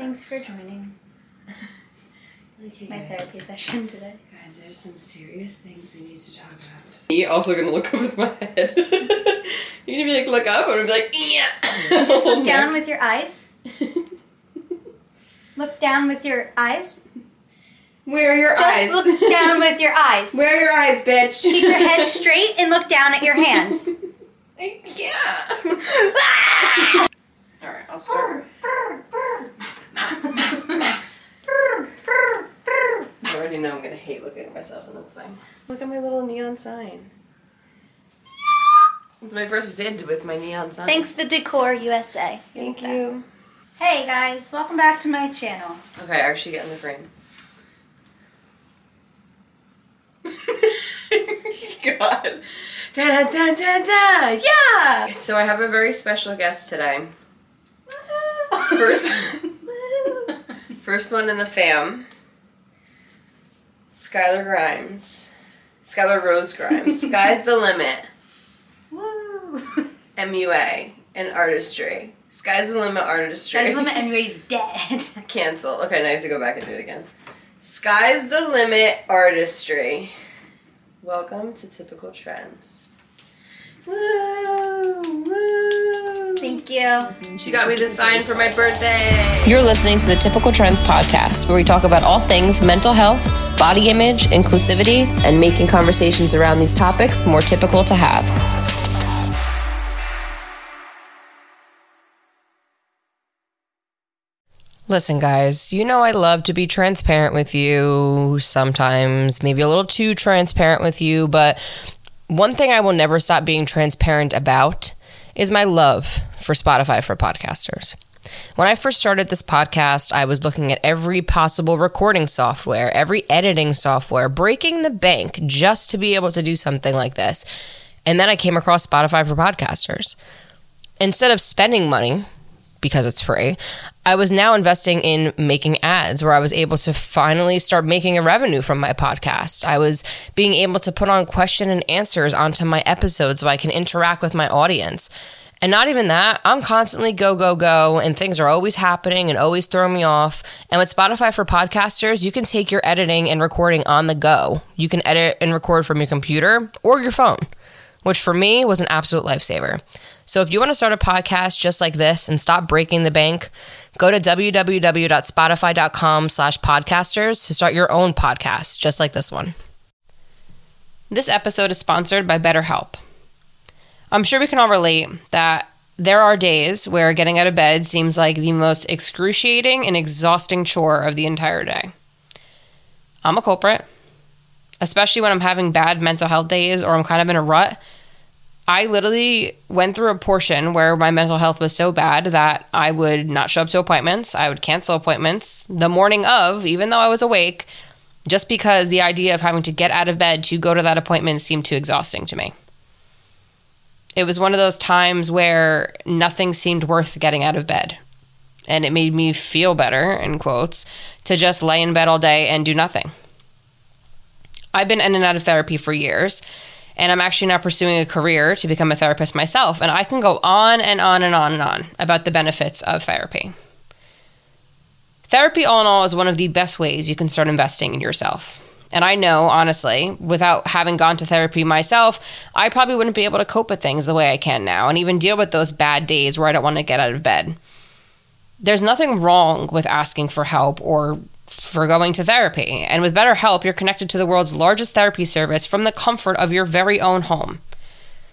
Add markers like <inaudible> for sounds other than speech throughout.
Thanks for joining <laughs> Okay, my guys. therapy session today. Guys, there's some serious things we need to talk about. Me also gonna look up with my head. <laughs> You're gonna be like, look up, and I'm gonna be like, yeah. <laughs> Just look down with your eyes. Look down with your eyes. Where are your Just eyes? look down with your eyes. Where are your eyes, bitch? Keep your head straight and look down at your hands. yeah. Ah! All right, I'll start. I already know I'm gonna hate looking at myself in this thing. Look at my little neon sign. It's my first vid with my neon sign. Thanks, the Decor USA. Thank you. Hey guys, welcome back to my channel. Okay, I actually get in the frame. <laughs> God. Da, da, da, da, da. Yeah! So I have a very special guest today. <laughs> First, first one in the fam. Skylar Grimes. Skylar Rose Grimes. <laughs> Sky's the limit. Woo! <laughs> MUA and artistry. Sky's the limit artistry. Guys, limit anyways dead. <laughs> Cancel. Okay, now I have to go back and do it again. Sky's the limit artistry. Welcome to Typical Trendz. Woo! Woo! Thank you. She got me this sign for my birthday. You're listening to the Typical Trendz podcast, where we talk about all things mental health, body image, inclusivity, and making conversations around these topics more typical to have. Listen, guys, you know I love to be transparent with you, sometimes maybe a little too transparent with you, but one thing I will never stop being transparent about is my love for Spotify for podcasters. When I first started this podcast, I was looking at every possible recording software, every editing software, breaking the bank just to be able to do something like this. And then I came across Spotify for podcasters. Instead of spending money, because it's free, I was now investing in making ads where I was able to finally start making a revenue from my podcast. I was being able to put on question and answers onto my episodes so I can interact with my audience. And not even that, I'm constantly go, go, go, and things are always happening and always throwing me off. And with Spotify for podcasters, you can take your editing and recording on the go. You can edit and record from your computer or your phone, which for me was an absolute lifesaver. So if you want to start a podcast just like this and stop breaking the bank, go to www.spotify.com slash podcasters to start your own podcast just like this one. This episode is sponsored by BetterHelp. I'm sure we can all relate that there are days where getting out of bed seems like the most excruciating and exhausting chore of the entire day. I'm a culprit, especially when I'm having bad mental health days or I'm kind of in a rut. I literally went through a portion where my mental health was so bad that I would not show up to appointments. I would cancel appointments the morning of, even though I was awake, just because the idea of having to get out of bed to go to that appointment seemed too exhausting to me. It was one of those times where nothing seemed worth getting out of bed. And it made me feel better, in quotes, to just lay in bed all day and do nothing. I've been in and out of therapy for years, and I'm actually now pursuing a career to become a therapist myself. And I can go on and on and on and on about the benefits of therapy. Therapy, all in all, is one of the best ways you can start investing in yourself. And I know, honestly, without having gone to therapy myself, I probably wouldn't be able to cope with things the way I can now and even deal with those bad days where I don't want to get out of bed. There's nothing wrong with asking for help or for going to therapy. And with BetterHelp, you're connected to the world's largest therapy service from the comfort of your very own home.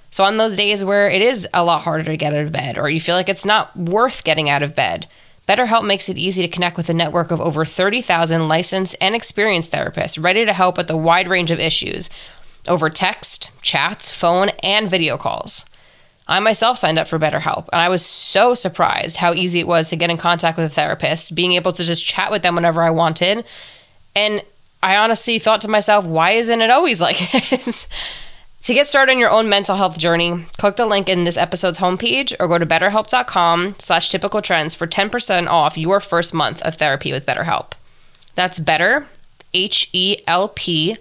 So, on those days where it is a lot harder to get out of bed or you feel like it's not worth getting out of bed, BetterHelp makes it easy to connect with a network of over 30,000 licensed and experienced therapists ready to help with a wide range of issues over text, chats, phone, and video calls. I myself signed up for BetterHelp, and I was so surprised how easy it was to get in contact with a therapist, being able to just chat with them whenever I wanted. And I honestly thought to myself, why isn't it always <laughs> like this? To get started on your own mental health journey, click the link in this episode's homepage or go to betterhelp.com slash typical trendz for 10% off your first month of therapy with BetterHelp. That's better, H-E-L-P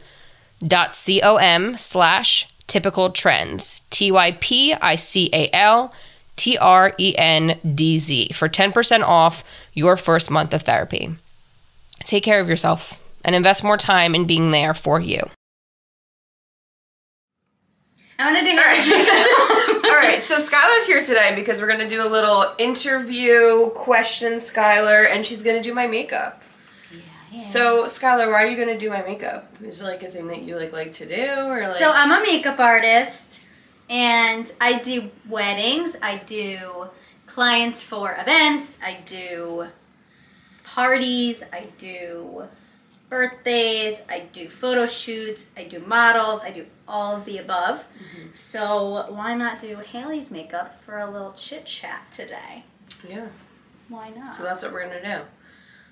dot C-O-M slash typical trendz. T-Y-P-I-C-A-L T R E N D Z, for 10% off your first month of therapy. Take care of yourself and invest more time in being there for you. I want to do <laughs> All right, so Skylar's here today because we're gonna do a little interview question, Skylar, and she's gonna do my makeup. Yeah. So, Skylar, why are you gonna do my makeup? Is it like a thing that you like like to do, or like? So I'm a makeup artist, and I do weddings. I do clients for events. I do parties. I do birthdays. I do photo shoots. I do models. I do all of the above. Mm-hmm. So why not do Haley's makeup for a little chit chat today? yeah. Why not? So that's what we're gonna do.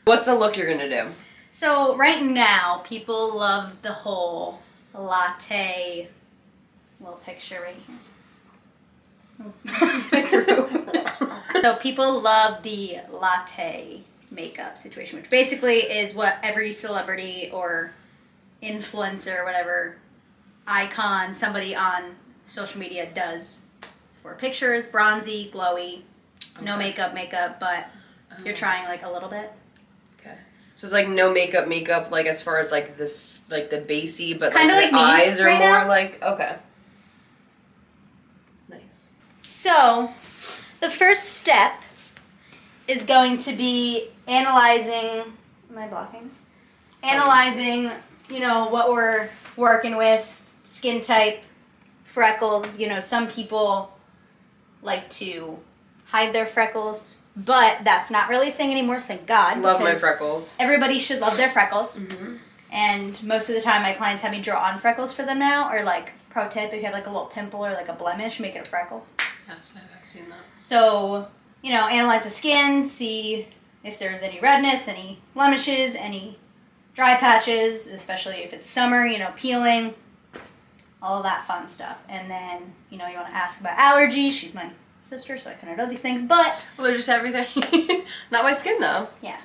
What's the look you're gonna do? So right now, people love the whole latte. Little picture right here. <laughs> so people love the latte makeup situation, which basically is what every celebrity or influencer, or whatever icon, somebody on social media does for pictures. Bronzy, glowy, no Okay. makeup, makeup, but you're oh. trying like a little bit. So it's like no makeup, makeup, like as far as like this, like the basey, but Kinda like, like the eyes are right more now. like okay. Nice. So, the first step is going to be analyzing. Am I blocking? Analyzing, you know, what we're working with, skin type, freckles. You know, some people like to hide their freckles, but that's not really a thing anymore, thank God. Love my freckles. Everybody should love their freckles. Mm-hmm. And most of the time, my clients have me draw on freckles for them now, or like, pro tip, if you have like a little pimple or like a blemish, make it a freckle. Yes, I've seen that. So, you know, analyze the skin, see if there's any redness, any blemishes, any dry patches, especially if it's summer, you know, peeling, all that fun stuff. And then, you know, you want to ask about allergies. She's my sister, so I kind of know these things. But, Well, they're just everything. <laughs> Not my skin though. yeah.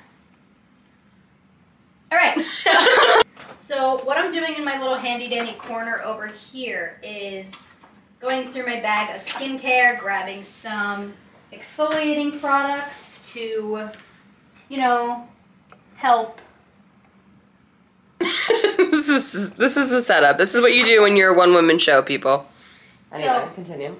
All right, so <laughs> so what I'm doing in my little handy dandy corner over here is going through my bag of skincare, grabbing some exfoliating products to, you know, help. <laughs> this is this is the setup. This is what you do when you're a one woman show, people. Anyway, So- continue.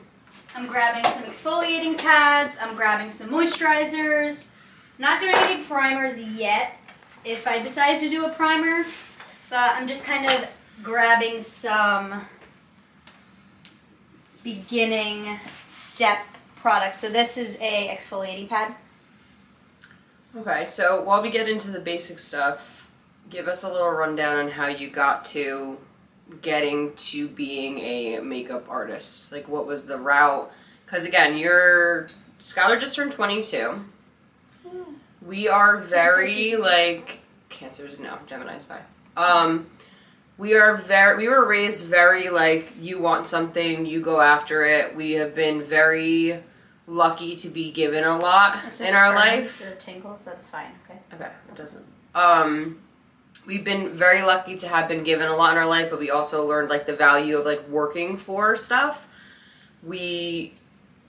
I'm grabbing some exfoliating pads. I'm grabbing some moisturizers. Not doing any primers yet. If I decide to do a primer, but I'm just kind of grabbing some beginning step products. So this is a exfoliating pad. Okay, so while we get into the basic stuff, give us a little rundown on how you got to getting to being a makeup artist. Like, what was the route? Because again, you're Skylar just turned 22. We are very season. like cancers. No, Gemini's bye. Um, we are very. We were raised very like you want something, you go after it. We have been very lucky to be given a lot in our life. or tingles, that's fine. Okay. Okay, it doesn't. Um, we've been very lucky to have been given a lot in our life, but we also learned like the value of like working for stuff. We,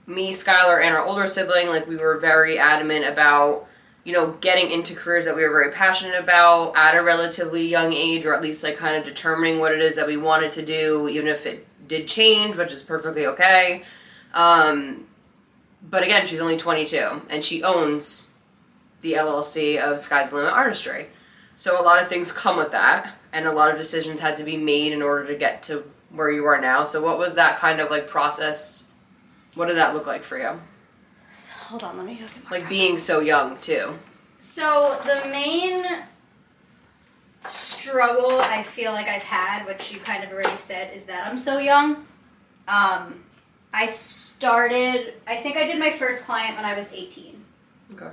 me, Skylar, and our older sibling, like we were very adamant about, you know, getting into careers that we were very passionate about at a relatively young age, or at least like kind of determining what it is that we wanted to do, even if it did change, which is perfectly okay. Um, but again, she's only 22, and she owns the LLC of Sky's Limit Artistry. So a lot of things come with that, and a lot of decisions had to be made in order to get to where you are now. So what was that kind of like process? What did that look like for you? Hold on, let me go get my Like being so young too. So the main struggle I feel like I've had, which you kind of already said, is that I'm so young. Um, I started. I think I did my first client when I was 18, Okay.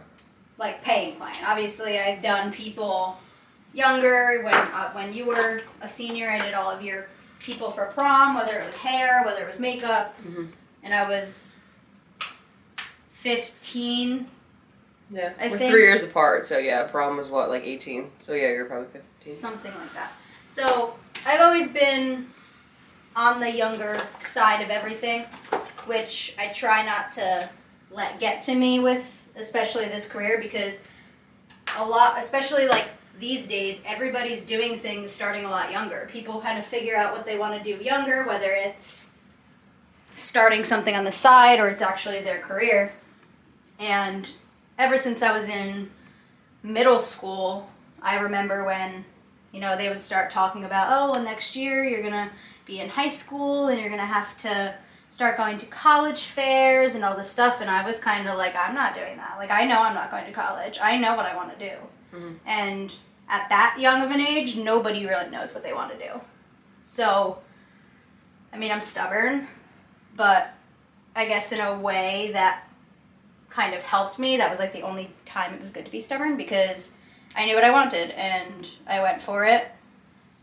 like paying client. Obviously, I've done people younger. When uh, when you were a senior, I did all of your people for prom, whether it was hair, whether it was makeup, Mhm. and I was 15 Yeah. I We're think- three years apart, so yeah, prom was what, like 18? So yeah, you're probably 15. something like that. So I've always been on the younger side of everything, which I try not to let get to me with especially this career because a lot especially like these days everybody's doing things starting a lot younger. People kind of figure out what they want to do younger whether it's starting something on the side or it's actually their career. And ever since i was in middle school i remember when you know they would start talking about oh well next year you're gonna be in high school and you're gonna have to start going to college fairs and all this stuff. And i was kind of like i'm not doing that. Like i know i'm not going to college. I know what i want to do. Mhm. and at that young of an age nobody really knows what they want to do. So i mean i'm stubborn but i guess in a way that kind of helped me that was like the only time it was good to be stubborn because i knew what i wanted and i went for it.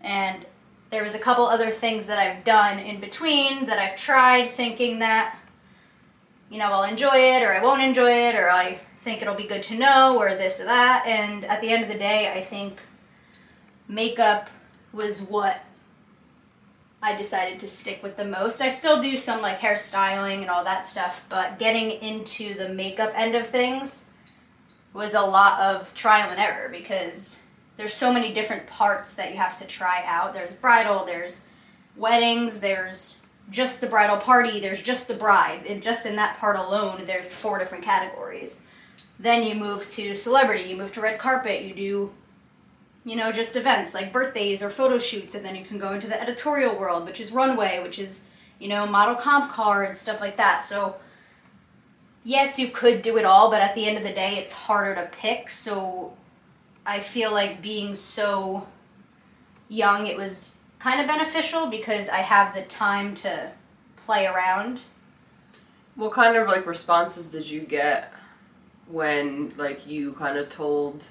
And there was a couple other things that I've done in between that I've tried thinking that you know I'll enjoy it or I won't enjoy it or I think it'll be good to know or this or that and at the end of the day I think makeup was what I decided to stick with the most. I still do some like hairstyling and all that stuff, but getting into the makeup end of things was a lot of trial and error because there's so many different parts that you have to try out. There's bridal, there's weddings, there's just the bridal party, there's just the bride. And just in that part alone, there's four different categories. Then you move to celebrity, you move to red carpet, you do, you know, just events like birthdays or photo shoots, and then you can go into the editorial world, which is runway, which is, you know, model comp cards, stuff like that. So, yes, you could do it all, but at the end of the day, it's harder to pick. So, I feel like being so young, it was kind of beneficial because I have the time to play around. What kind of like responses did you get when like you kind of told?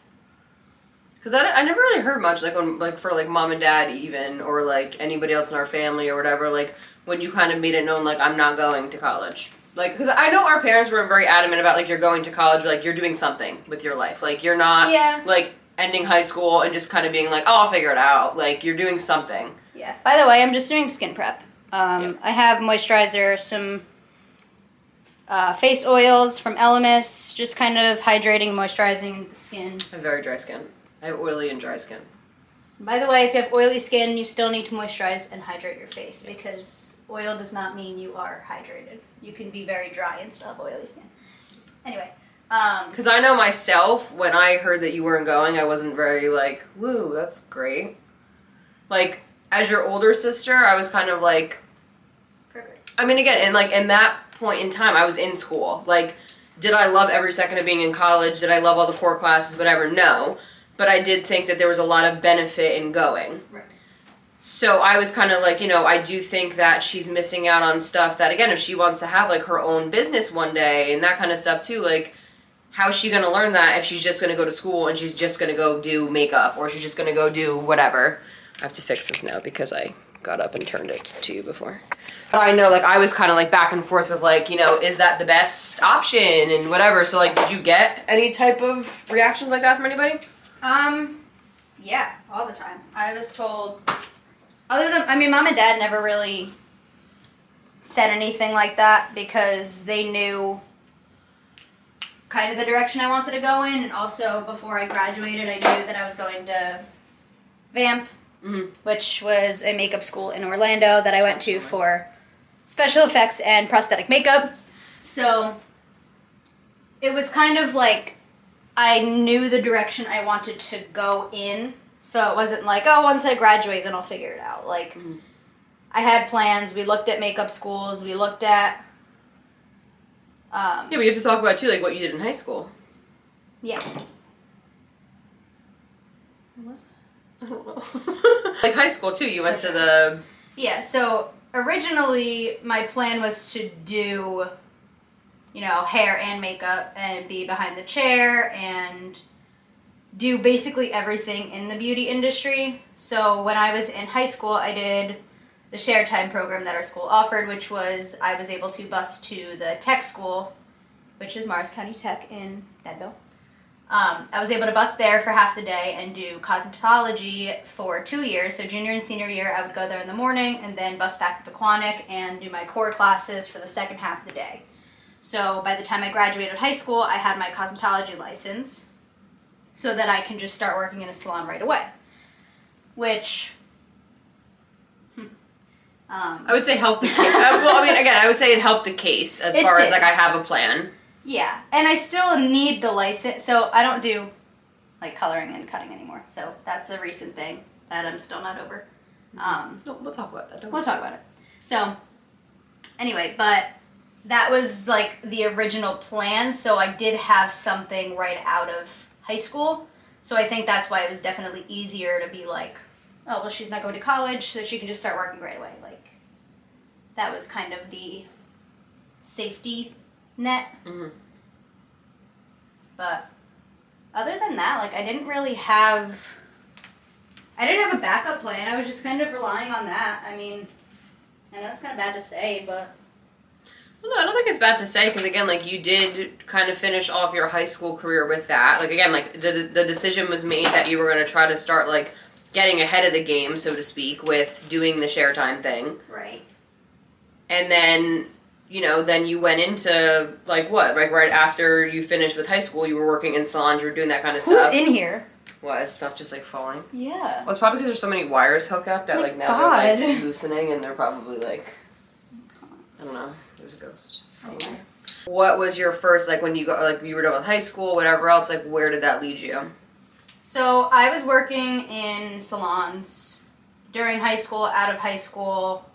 Because I, I never really heard much like when like for like mom and dad even or like anybody else in our family or whatever like when you kind of made it known like I'm not going to college. Like, because I know our parents were very adamant about like you're going to college, like you're doing something with your life. Like you're not Yeah. like ending high school and just kind of being like, oh, I'll figure it out. Like you're doing something. Yeah. By the way, I'm just doing skin prep. Um, Yep. I have moisturizer, some uh, face oils from Elemis, just kind of hydrating, moisturizing the skin. I have very dry skin. I have oily and dry skin. By the way, if you have oily skin, you still need to moisturize and hydrate your face Yes. because oil does not mean you are hydrated. You can be very dry and still have oily skin. Anyway, um, Because I know myself, when I heard that you weren't going, I wasn't very like, woo, that's great. Like, as your older sister, I was kind of like, perfect. I mean, again, and like in that point in time, I was in school. Like, did I love every second of being in college? Did I love all the core classes? Whatever, no. But I did think that there was a lot of benefit in going. Right. So I was kind of like, you know, I do think that she's missing out on stuff that, again, if she wants to have like her own business one day and that kind of stuff too, like, how's she gonna learn that if she's just gonna go to school and she's just gonna go do makeup or she's just gonna go do whatever? I have to fix this now because I got up and turned it to you before. But I know, like, I was kind of like back and forth with, like, you know, is that the best option and whatever. So, like, did you get any type of reactions like that from anybody? Um, yeah, all the time. I was told, other than, I mean, mom and dad never really said anything like that because they knew kind of the direction I wanted to go in. And also, before I graduated, I knew that I was going to VAMP, Mhm. which was a makeup school in Orlando that I went to for special effects and prosthetic makeup. So, it was kind of like I knew the direction I wanted to go in. So it wasn't like, oh, once I graduate, then I'll figure it out. Like, Mhm. I had plans. We looked at makeup schools. We looked at. Um, Yeah, we have to talk about, too, like, what you did in high school. yeah. Was I don't know. like, high school, too. You went to the. Yeah, so originally my plan was to do, you know, hair and makeup and be behind the chair and do basically everything in the beauty industry. So when I was in high school, I did the shared time program that our school offered, which was I was able to bus to the tech school, which is Morris County Tech in Denville. Um, I was able to bus there for half the day and do cosmetology for two years. So junior and senior year, I would go there in the morning and then bus back to Pequannock and do my core classes for the second half of the day. So by the time I graduated high school, I had my cosmetology license so that I can just start working in a salon right away. Which, hmm, um, I would say help the case. <laughs> uh, well, I mean, again, I would say it helped the case as far as like I have a plan. Yeah, and I still need the license, so I don't do like coloring and cutting anymore. So that's a recent thing that I'm still not over. Um, No, we'll talk about that. Don't We'll talk about it. So, anyway, but that was like the original plan. So I did have something right out of high school. So I think that's why it was definitely easier to be like, oh, well, she's not going to college, so she can just start working right away. Like, that was kind of the safety net. Mhm. But other than that, like, I didn't really have. I didn't have a backup plan. I was just kind of relying on that. I mean, I know it's kind of bad to say, but Well, no, I don't think it's bad to say because again, like you did kind of finish off your high school career with that. Like again, like the the decision was made that you were going to try to start like getting ahead of the game, so to speak, with doing the share time thing, right. and then you know, then you went into like what, like right after you finished with high school, you were working in salons, you were doing that kind of Who's stuff. in here? what is stuff just like falling? Yeah. Well, it's probably because there's so many wires hooked up that My like now they're like loosening and they're probably like I don't know. There's a ghost. Oh, okay. What was your first like when you got like you were done with high school, whatever else? Like where did that lead you? So I was working in salons during high school, out of high school.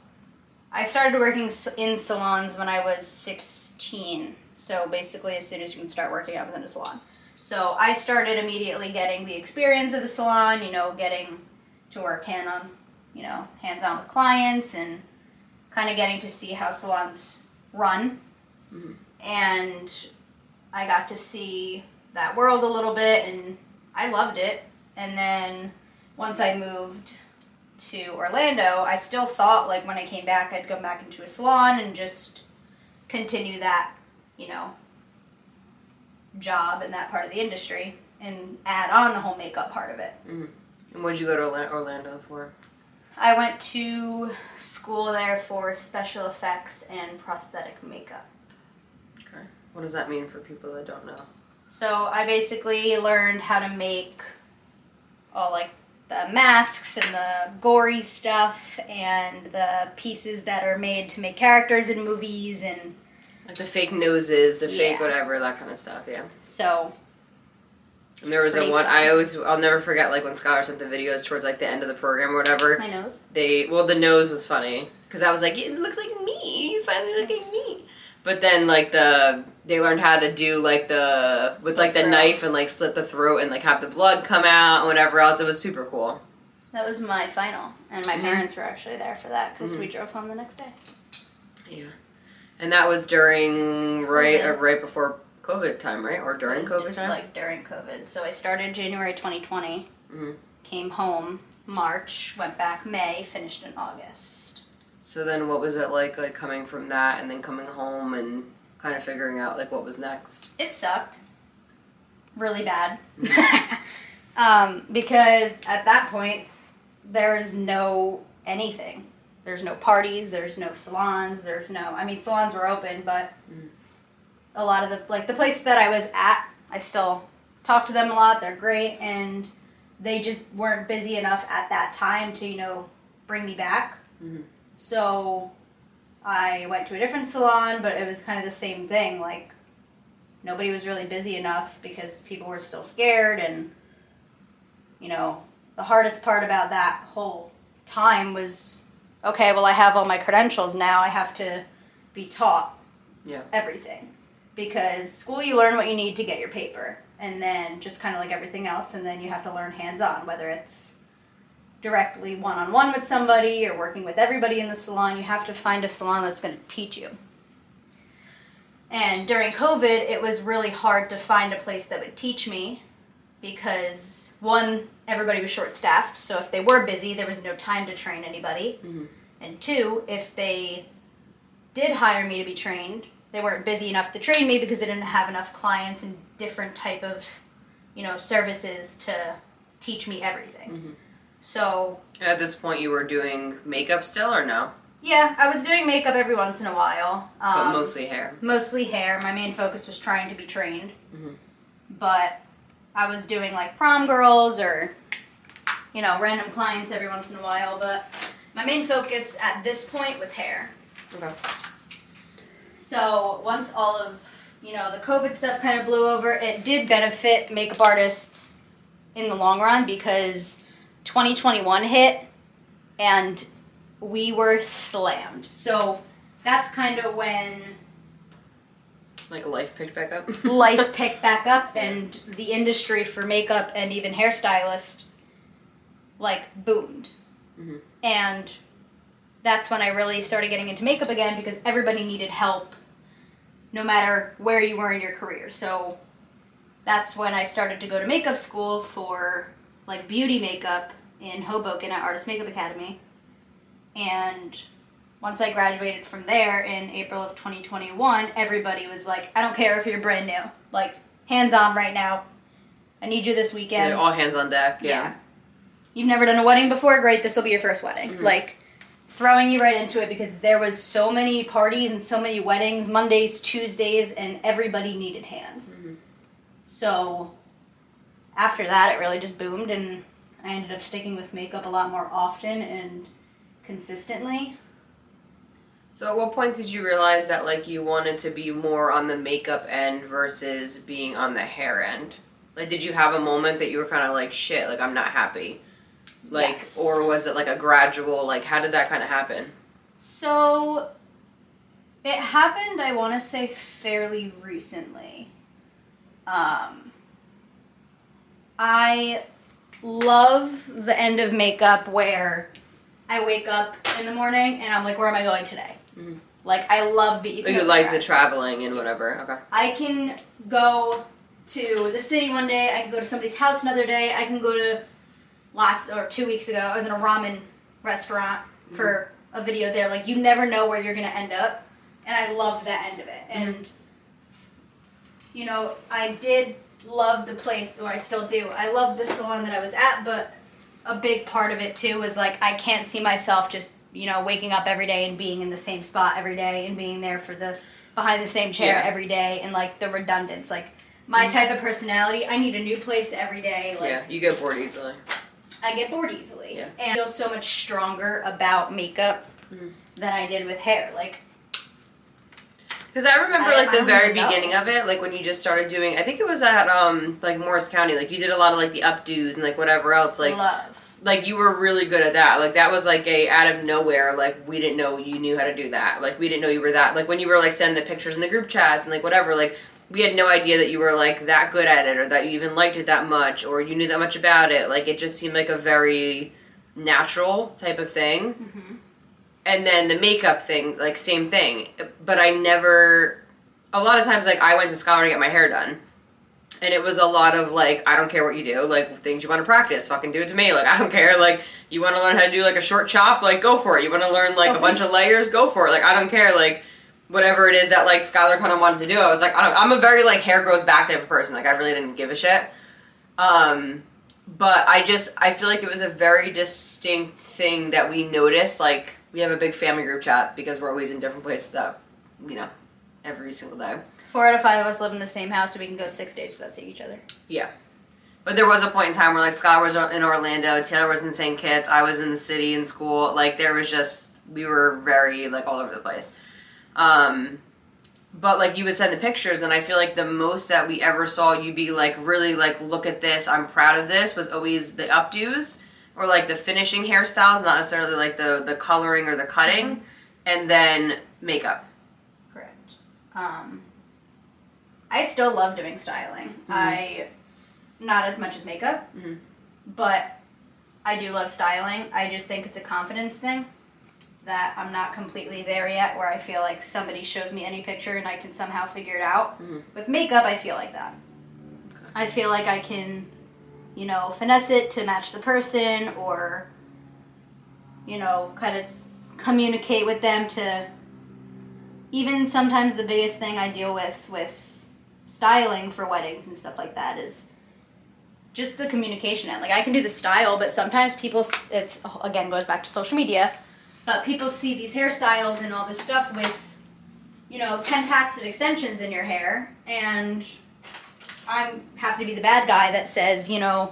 I started working in salons when I was 16. So basically, as soon as you can start working, I was in a salon. So I started immediately getting the experience of the salon, you know, getting to work hand on, you know, hands on with clients and kind of getting to see how salons run. Mhm. And I got to see that world a little bit and I loved it. And then once I moved to Orlando, I still thought like when I came back, I'd go back into a salon and just continue that, you know, job in that part of the industry and add on the whole makeup part of it. Mm-hmm. And what did you go to Orlando for? I went to school there for special effects and prosthetic makeup. Okay. What does that mean for people that don't know? So I basically learned how to make all like the masks and the gory stuff and the pieces that are made to make characters in movies and Like the fake noses, the fake whatever, that kind of stuff. Yeah. so And there was a one fun. I always I'll never forget like when Skylar sent the videos towards like the end of the program or whatever. my nose. They well the nose was funny because I was like it looks like me. You finally look like me. But then like the they learned how to do like the with Slit like the throat. knife and like slit the throat and like have the blood come out and whatever else. It was super cool. That was my final, and my Mhm. parents were actually there for that because Mhm. we drove home the next day. Yeah. And that was during right COVID. uh, right before COVID time, right? Or during COVID time? Like during COVID. So I started January 2020, Mhm. came home March, went back May, finished in August. So then what was it like like coming from that and then coming home and kind of figuring out like what was next? It sucked. Really bad. <laughs> <laughs> um, because at that point, there is no anything. There's no parties, there's no salons, there's no. I mean, salons were open, but Mm. a lot of the. Like the places that I was at, I still talk to them a lot. They're great, and they just weren't busy enough at that time to, you know, bring me back. Mhm. So I went to a different salon, but it was kind of the same thing. Like, nobody was really busy enough because people were still scared and you know the hardest part about that whole time was okay well i have all my credentials now i have to be taught Yeah. everything because school you learn what you need to get your paper and then just kind of like everything else and then you have to learn hands on whether it's directly one-on-one with somebody or working with everybody in the salon you have to find a salon that's going to teach you and during COVID, it was really hard to find a place that would teach me because one, everybody was short staffed, so if they were busy, there was no time to train anybody. Mhm. And two, if they did hire me to be trained, they weren't busy enough to train me because they didn't have enough clients and different type of, you know, services to teach me everything. Mhm. So At this point you were doing makeup still or no? Yeah, I was doing makeup every once in a while. Um, but mostly hair. mostly hair. My main focus was trying to be trained. Mhm. But I was doing like prom girls or, you know, random clients every once in a while. But my main focus at this point was hair. Okay. So once all of, you know, the COVID stuff kind of blew over, it did benefit makeup artists in the long run because 2021 hit and we were slammed. So that's kind of when Like life picked back up. <laughs> life picked back up and the industry for makeup and even hairstylist like boomed Mhm. and that's when i really started getting into makeup again because everybody needed help no matter where you were in your career so that's when i started to go to makeup school for like beauty makeup in hoboken at artist makeup academy and once I graduated from there in April of 2021, everybody was like, I don't care if you're brand new. Like, hands on right now. I need you this weekend. Yeah, all hands on deck. Yeah. You've never done a wedding before? Great, this will be your first wedding. Mhm. Like, throwing you right into it because there was so many parties and so many weddings, Mondays, Tuesdays, and everybody needed hands. Mhm. So, after that, it really just boomed, and I ended up sticking with makeup a lot more often and consistently. So at what point did you realize that like you wanted to be more on the makeup end versus being on the hair end? Like did you have a moment that you were kind of like shit, like I'm not happy? Like Yes. or was it like a gradual like how did that kind of happen? So it happened, I want to say, fairly recently. Um, I love the end of makeup where I wake up in the morning and I'm like, where am I going today? Mhm. Like, I love being. Or you like the traveling and whatever. Okay. I can go to the city one day. I can go to somebody's house another day. I can go to last or two weeks ago. I was in a ramen restaurant for a video there. Like you never know where you're gonna end up, and I loved that end of it. And you know, I did love the place, or I still do. I love the salon that I was at, but a big part of it too was like I can't see myself just you know waking up every day and being in the same spot every day and being there for the behind the same chair Yeah. every day and like the redundance like my type of personality i need a new place every day like yeah, you get bored easily. i get bored easily Yeah. and i feel so much stronger about makeup Mhm. than i did with hair like Because I remember I- like the very beginning of it, like when you just started doing. I think it was at um like Morris County. Like you did a lot of like the updos and like whatever else. Like love like you were really good at that. Like that was like a out of nowhere. Like we didn't know you knew how to do that. Like we didn't know you were that. Like when you were like sending the pictures in the group chats and like whatever. Like we had no idea that you were like that good at it or that you even liked it that much or you knew that much about it. Like it just seemed like a very natural type of thing. hmm And then the makeup thing, like same thing. But I never. A lot of times, like I went to Skylar to get my hair done. And it was a lot of like, I don't care what you do, like things you want to practice, fucking do it to me. Like <laughs> I don't care. Like you want to learn how to do like a short chop, like go for it. You want to learn like a bunch of layers, go for it. Like I don't care. Like whatever it is that like Skylar kind of wanted to do, I was like, I don't, I'm a very like hair grows back type of person. Like I really didn't give a shit. Um, but I just I feel like it was a very distinct thing that we noticed. Like we have a big family group chat because we're always in different places that you know every single day. four out of five of us live in the same house so we can go six days without seeing each other Yeah. But there was a point in time where like Scott was in Orlando, Taylor was in St. Kitts, I was in the city in school. Like there was just we were very like all over the place. Um but like you would send the pictures and I feel like the most that we ever saw you be like really like look at this, I'm proud of this was always the updos or like the finishing hairstyles, not necessarily like the the coloring or the cutting and then makeup. correct. Um i still love doing styling. I not as much as makeup Mhm. but i do love styling. I just think it's a confidence thing that i'm not completely there yet where i feel like somebody shows me any picture and i can somehow figure it out. Mhm. with makeup i feel like that. I feel like i can you know finesse it to match the person or you know kind of communicate with them to even sometimes the biggest thing I deal with with styling for weddings and stuff like that is just the communication end. Like I can do the style, but sometimes people it's again goes back to social media. But people see these hairstyles and all this stuff with, you know, 10 packs of extensions in your hair, and I have to be the bad guy that says, you know,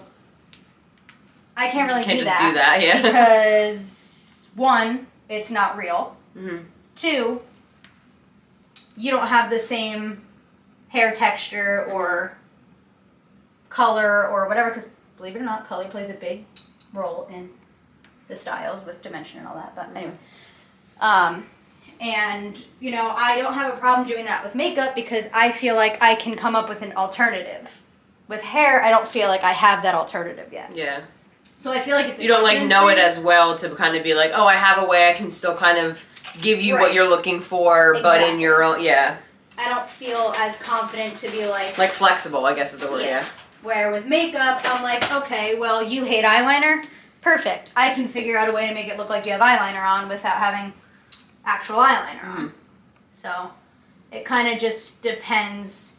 I can't really Can't do, just that do that, yeah. because, one, it's not real. hmm Two, you don't have the same hair texture or color or whatever, because believe it or not, color plays a big role in the styles with dimension and all that. But anyway, um, and you know, I don't have a problem doing that with makeup because I feel like I can come up with an alternative. With hair, I don't feel like I have that alternative yet. Yeah. So I feel like it's a You don't like know it as well to kind of be like, oh, I have a way I can still kind of give you what you're looking for, but in your own, yeah, I don't feel as confident to be like like flexible, I guess is the word. Yeah. Yeah. Where with makeup, I'm like, okay, well, you hate eyeliner. Perfect. I can figure out a way to make it look like you have eyeliner on without having actual eyeliner on. Mhm. So it kind of just depends.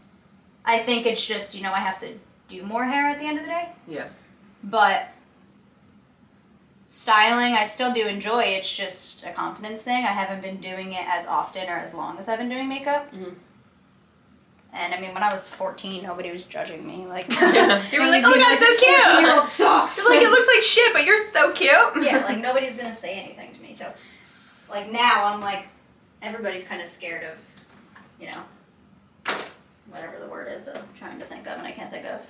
I think it's just, you know, I have to do more hair at the end of the day. Yeah. But styling, I still do enjoy. It's just a confidence thing. I haven't been doing it as often or as long as I've been doing makeup. Mhm. And I mean, when I was 14, nobody was judging me. Like, Yeah. <laughs> They were like, "Oh my God, so cute." Year old. You're like, it <laughs> looks like shit, but you're so cute. yeah, like <laughs> nobody's gonna say anything to me. So, like now, I'm like, everybody's kind of scared of, you know, whatever the word is that I'm trying to think of and I can't think of.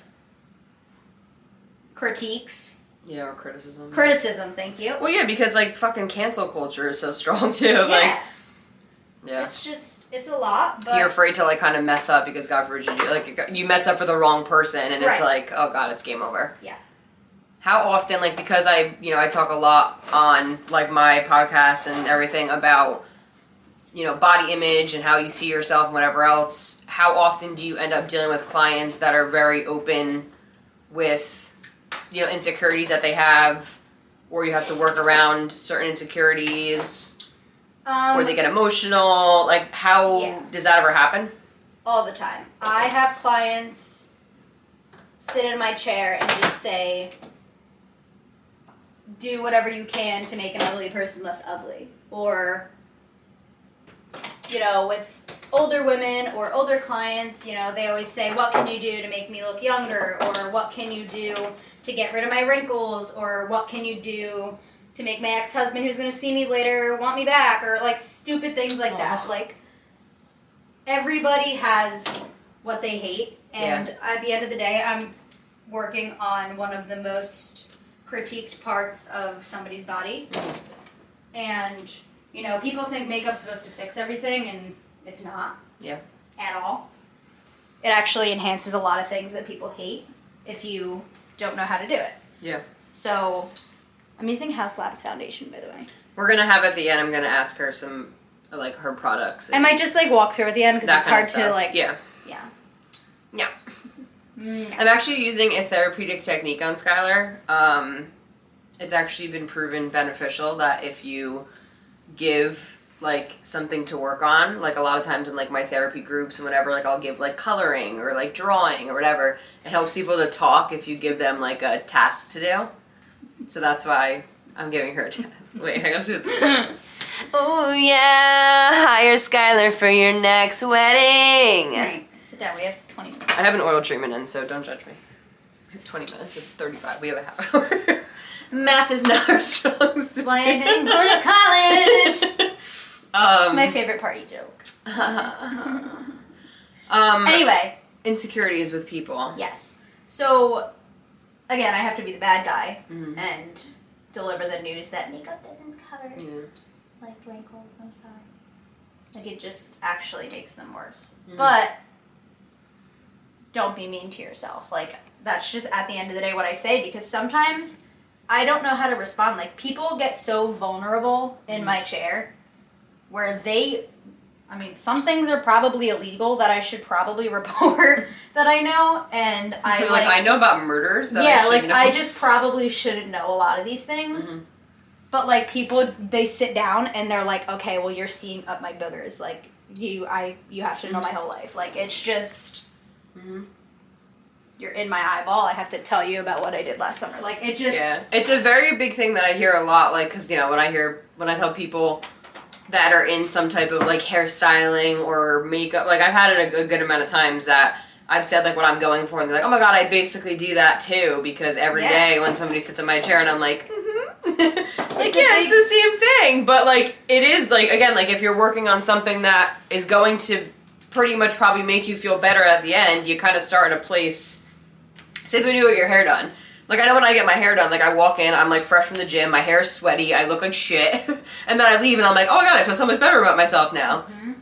Critiques, yeah, or criticism. criticism. Thank you. Well, yeah, because like fucking cancel culture is so strong <laughs> too. yeah, Like, yeah. it's just it's a lot, but You're afraid to like kind of mess up because God forbid you like you mess up for the wrong person and it's like oh god it's game over. Yeah. How often like because I you know I talk a lot on like my podcast and everything about you know body image and how you see yourself and whatever else. How often do you end up dealing with clients that are very open with you know insecurities that they have, or you have to work around certain insecurities? um, or they get emotional. Like, how Yeah. does that ever happen? all the time. I have clients sit in my chair and just say, do whatever you can to make an ugly person less ugly. Or, you know, with older women or older clients, you know, they always say, what can you do to make me look younger? Or what can you do to get rid of my wrinkles? Or what can you do to make my ex husband who's going to see me later want me back? Or like stupid things like that. Like, everybody has what they hate and at the end of the day i'm working on one of the most critiqued parts of somebody's body and you know people think makeup's supposed to fix everything and it's not Yeah. at all it actually enhances a lot of things that people hate if you don't know how to do it Yeah. so i'm using haus labs foundation by the way We're gonna have at the end. I'm gonna ask her some like her products. i might just like walk through at the end because it's hard to like Yeah. yeah Yeah. Mm. I'm actually using a therapeutic technique on Skylar. Um, it's actually been proven beneficial that if you give like something to work on, like a lot of times in like my therapy groups and whatever, like I'll give like coloring or like drawing or whatever. It helps people to talk if you give them like a task to do. So that's why I'm giving her a task. <laughs> Wait, I gotta do this. <laughs> oh yeah, hire Skylar for your next wedding. Alright, sit down we have 20 minutes I have an oil treatment in, so don't judge me. 20 minutes, it's 35. We have a half hour. <laughs> Math is not our strong That's <laughs> suit. why I didn't go to <laughs> college. um, It's my favorite party joke. um, Anyway, insecurities with people. yes. So, again, I have to be the bad guy Mhm. and deliver the news that makeup doesn't cover Yeah. like wrinkles. I'm sorry. Like it just actually makes them worse. Mhm. But don't be mean to yourself. Like that's just at the end of the day what I say because sometimes I don't know how to respond. Like people get so vulnerable in Mhm. my chair where they I mean, some things are probably illegal that I should probably <laughs> report that I know and I You're like, I know about murders. Yeah, I like know. I just probably shouldn't know a lot of these things. Mhm. But like people, they sit down and they're like, okay, well you're seeing up my boogers. Like you, I, you have to know my whole life. Like it's just, Mhm. you're in my eyeball. I have to tell you about what I did last summer. Like it just Yeah, it's a very big thing that I hear a lot. Like, cause you know, when I hear when I tell people that are in some type of like hairstyling or makeup, like I've had it a, a good amount of times that I've said like what I'm going for, and they're like, "Oh my god, I basically do that too." Because every Yeah. day when somebody sits in my chair, and I'm like, mm-hmm. <laughs> like It's yeah, big- it's the same thing. But like it is like again, like if you're working on something that is going to pretty much probably make you feel better at the end, you kind of start at a place. Say when you get your hair done. Like I know when I get my hair done, like I walk in, I'm like fresh from the gym, my hair's sweaty, I look like shit, <laughs> and then I leave and I'm like, oh my god, I feel so much better about myself now. Mhm.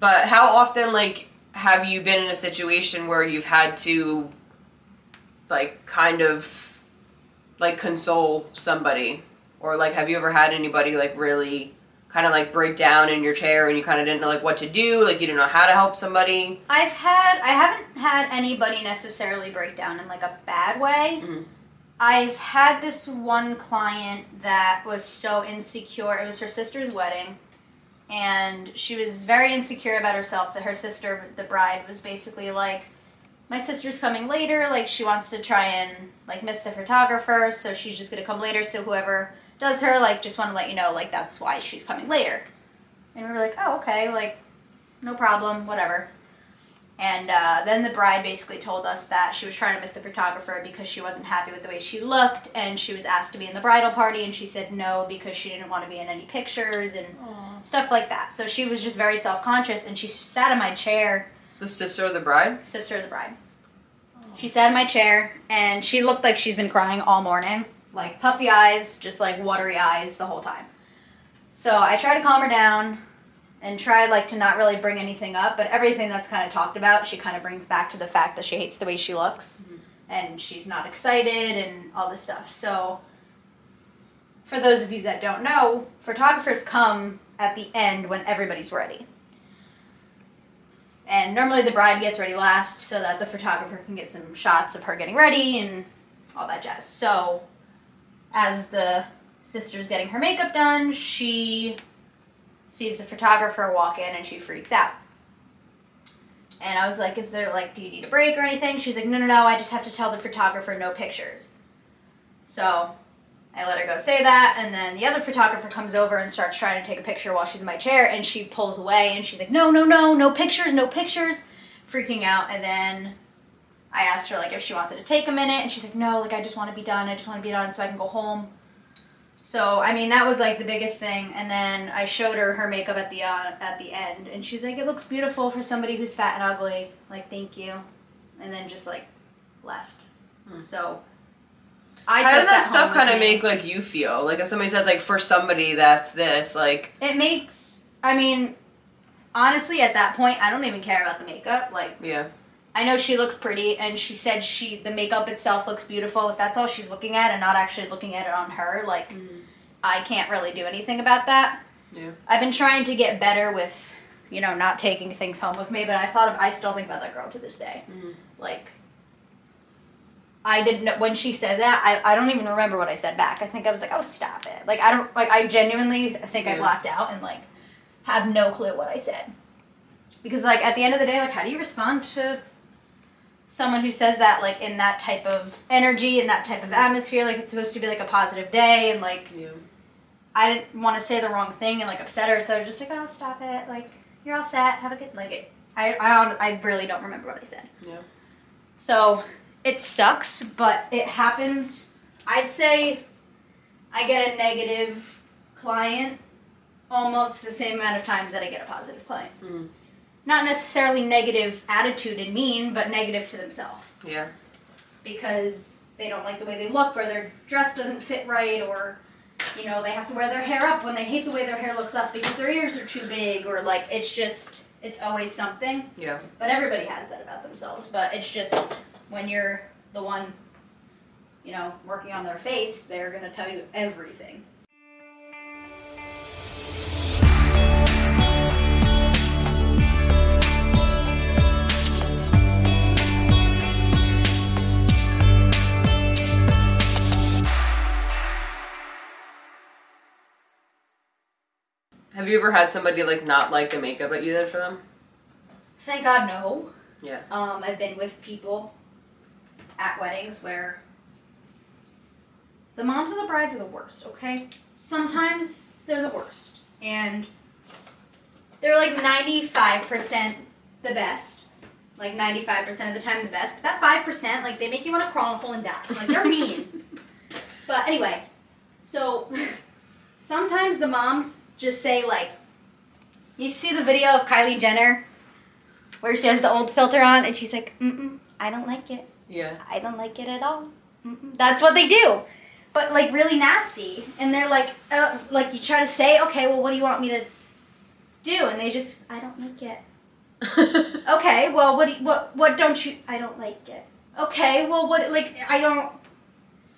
But how often, like, have you been in a situation where you've had to, like, kind of, like, console somebody, or like, have you ever had anybody like really, kind of like break down in your chair and you kind of didn't know like what to do, like you didn't know how to help somebody? I've had I haven't had anybody necessarily break down in like a bad way. Mhm. I've had this one client that was so insecure. It was her sister's wedding and she was very insecure about herself that her sister the bride was basically like my sister's coming later like she wants to try and like miss the photographer so she's just to come later so whoever does her like just want to let you know like that's why she's coming later and we were like oh okay like no problem whatever and uh, then the bride basically told us that she was trying to miss the photographer because she wasn't happy with the way she looked and she was asked to be in the bridal party and she said no because she didn't want to be in any pictures and stuff like that so she was just very self-conscious and she sat in my chair The sister of the bride? sister of the bride. She sat in my chair and she looked like she's been crying all morning. Like puffy eyes, just like watery eyes the whole time. So I tried to calm her down and try like to not really bring anything up, but everything that's kind of talked about, she kind of brings back to the fact that she hates the way she looks mm-hmm. and she's not excited and all this stuff. So for those of you that don't know, photographers come at the end when everybody's ready. And normally the bride gets ready last so that the photographer can get some shots of her getting ready and all that jazz. So, as the sister's getting her makeup done, she sees the photographer walk in and she freaks out. And I was like, Is there like, do you need a break or anything? She's like, No, no, no, I just have to tell the photographer no pictures. So, I let her go say that, and then the other photographer comes over and starts trying to take a picture while she's in my chair, and she pulls away, and she's like, "No, no, no, no pictures, no pictures," freaking out. And then I asked her like if she wanted to take a minute, and she's like, "No, like I just want to be done. I just want to be done so I can go home." So I mean that was like the biggest thing, and then I showed her her makeup at the uh, at the end, and she's like, "It looks beautiful for somebody who's fat and ugly." Like, thank you, and then just like left. So. I How does that home stuff kind of make like you feel? Like if somebody says like for somebody that's this, like It makes. I mean, honestly, at that point, I don't even care about the makeup. Like, yeah, I know she looks pretty, and she said she the makeup itself looks beautiful. If that's all she's looking at, and not actually looking at it on her, like, I can't really do anything about that. yeah. I've been trying to get better with, you know, not taking things home with me, but I thought of, I still think about that girl to this day. Mhm. Like, I didn't know when she said that. I, I don't even remember what I said back. I think I was like, "Oh, stop it!" Like I don't like I genuinely think I Yeah. blacked out and like have no clue what I said because like at the end of the day, like how do you respond to someone who says that like in that type of energy in that type of atmosphere? Like it's supposed to be like a positive day and like yeah. I didn't want to say the wrong thing and like upset her, so I was just like, "Oh, stop it! Like you're all set. Have a good like it." I I, I really don't remember what I said. Yeah. So it sucks, but it happens. I'd say I get a negative client almost the same amount of times that I get a positive client. Mm. Not necessarily negative attitude and mean, but negative to themselves Yeah. because they don't like the way they look or their dress doesn't fit right or you know they have to wear their hair up when they hate the way their hair looks up because their ears are too big or like it's just it's always something Yeah. but everybody has that about themselves but it's just when you're the one you know working on their face they're going to tell you everything Have you ever had somebody like not like the makeup that you did for them? thank god no Yeah. um, i've been with people at weddings where the moms of the brides are the worst, okay? Sometimes they're the worst. And they're like 95% the best. Like 95% of the time the best. But that 5%, like they make you want to crawl in a hole and die. Like they're mean. <laughs> but anyway, so sometimes the moms just say like you see the video of Kylie Jenner where she has the old filter on and she's like, mm mm, I don't like it. Yeah. I don't like it at all. Mm-mm. That's what they do. But like really nasty. And they're like, uh, like you try to say, okay, well, what do you want me to do? And they just, I don't like it. <laughs> Okay, well, what, do you, what, what don't you? I don't like it. Okay, well, what, like, I don't.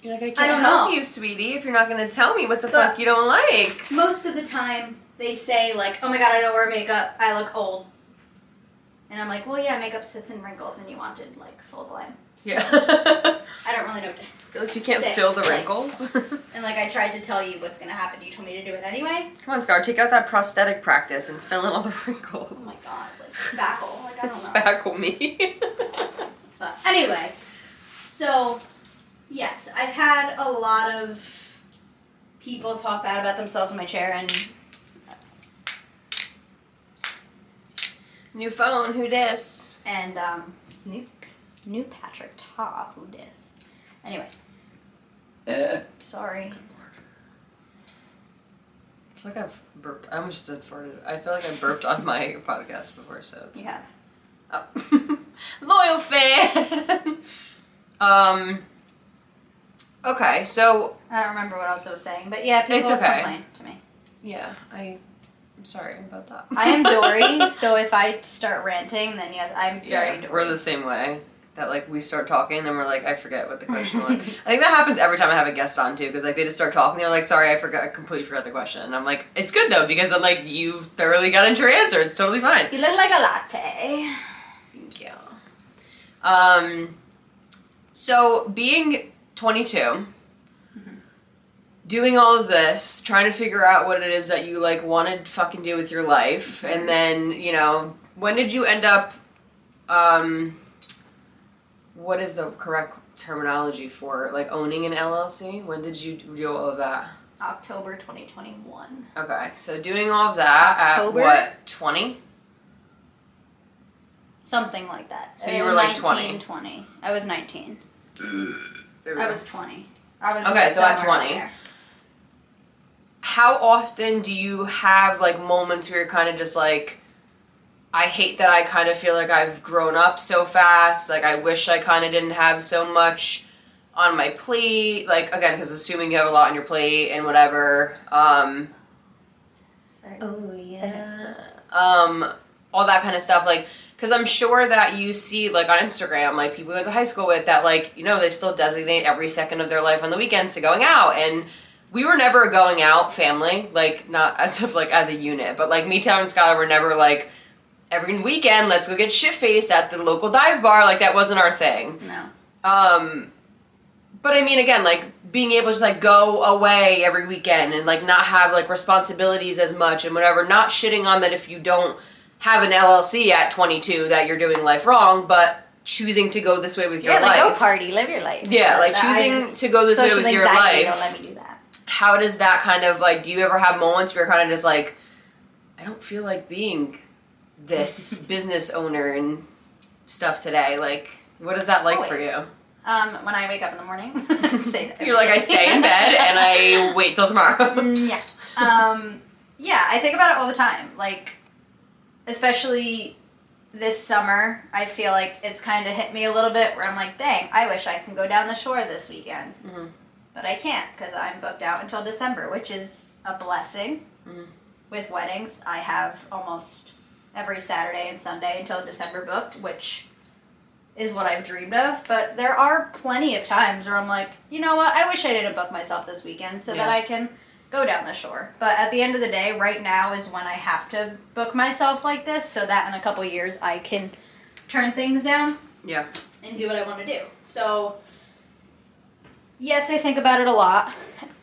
You're like, I can't I don't help know. you, sweetie, if you're not going to tell me what the But- fuck you don't like. Most of the time, they say like, oh my god, I don't wear makeup. I look old. And I'm like, well, yeah, makeup sits in wrinkles, and you wanted like full glam. So, Yeah. <laughs> I don't really know what to. feel like you can't Sick, fill the wrinkles. Come <laughs> And like, I tried to tell you what's gonna happen. You told me to do it anyway. Come on, Scar, take out that prosthetic practice and fill in all the wrinkles. Oh my god, like spackle. Like I don't <laughs> know. Spackle me. But anyway, so yes, I've had a lot of people talk bad about themselves in my chair, and New phone, who dis? and um, new new Patrick Ta, who dis? Anyway, <clears throat> sorry. I feel like I've burped. I almost said farted. I feel like I burped on my podcast before, so it's You have. Oh. <laughs> Loyal fan. <laughs> um. Okay, so I don't remember what else I was saying, but yeah, people It's okay. complain to me. yeah, I. I'm sorry about that. I am <laughs> Dory, so if I start ranting, then yeah, I'm very yeah, Dory. we're the same way. That like we start talking, then we're like, I forget what the question was. <laughs> I think that happens every time I have a guest on too, because like they just start talking, they're like, sorry, I forgot, I completely forgot the question. And I'm like, it's good though because I'm like, you thoroughly got into your answer. It's totally fine. You look like a latte. Thank you. Um, so being 22, doing all of this, trying to figure out what it is that you like want to fucking do with your life, and then you know, when did you end up? Um, what is the correct terminology for like owning an LLC? When did you do all of that? October 2021. Okay, so doing all of that October? at what 20? Something like that. So you Uh, were, like, 19, 20. 20. I was 19. <clears throat> There we I go. was 20. I was Okay, so at somewhere 20. there. how often do you have like moments where you're kind of just like I hate that I kind of feel like I've grown up so fast like I wish I kind of didn't have so much on my plate like again because assuming you have a lot on your plate and whatever um Sorry. oh yeah um all that kind of stuff like because i'm sure that you see like on instagram like people went to high school with that like you know they still designate every second of their life on the weekends to going out and we were never a going out family like not <laughs> as of like as a unit but like me Taylor, and skylar were never like every weekend let's go get shit faced at the local dive bar like that wasn't our thing No. um, but I mean, again, like being able to just like go away every weekend and like not have like responsibilities as much and whatever. Not shitting on that if you don't have an LLC at 22 that you're doing life wrong, but choosing to go this way with your Yeah, like life. go party, live your life. Yeah, like choosing to go this way with your life. Don't let me do that. How does that kind of like? Do you ever have moments where you're kind of just like, I don't feel like being this <laughs> business owner and stuff today. Like, what is that like for you? Um, when I wake up in the morning, <laughs> <laughs> say that You're like, I stay in bed and I wait till tomorrow. Mm, yeah. Um, yeah, I think about it all the time. Like, especially this summer, I feel like it's kind of hit me a little bit where I'm like, dang, I wish I can go down the shore this weekend. Mhm. But I can't because I'm booked out until December, which is a blessing. Mhm. With weddings, I have almost every Saturday and Sunday until December booked, which is what I've dreamed of. But there are plenty of times where I'm like, you know what? I wish I didn't book myself this weekend so that I can go down the shore. But at the end of the day, right now is when I have to book myself like this so that in a couple years I can turn things down Yeah. and do what I want to do. So, yes, I think about it a lot,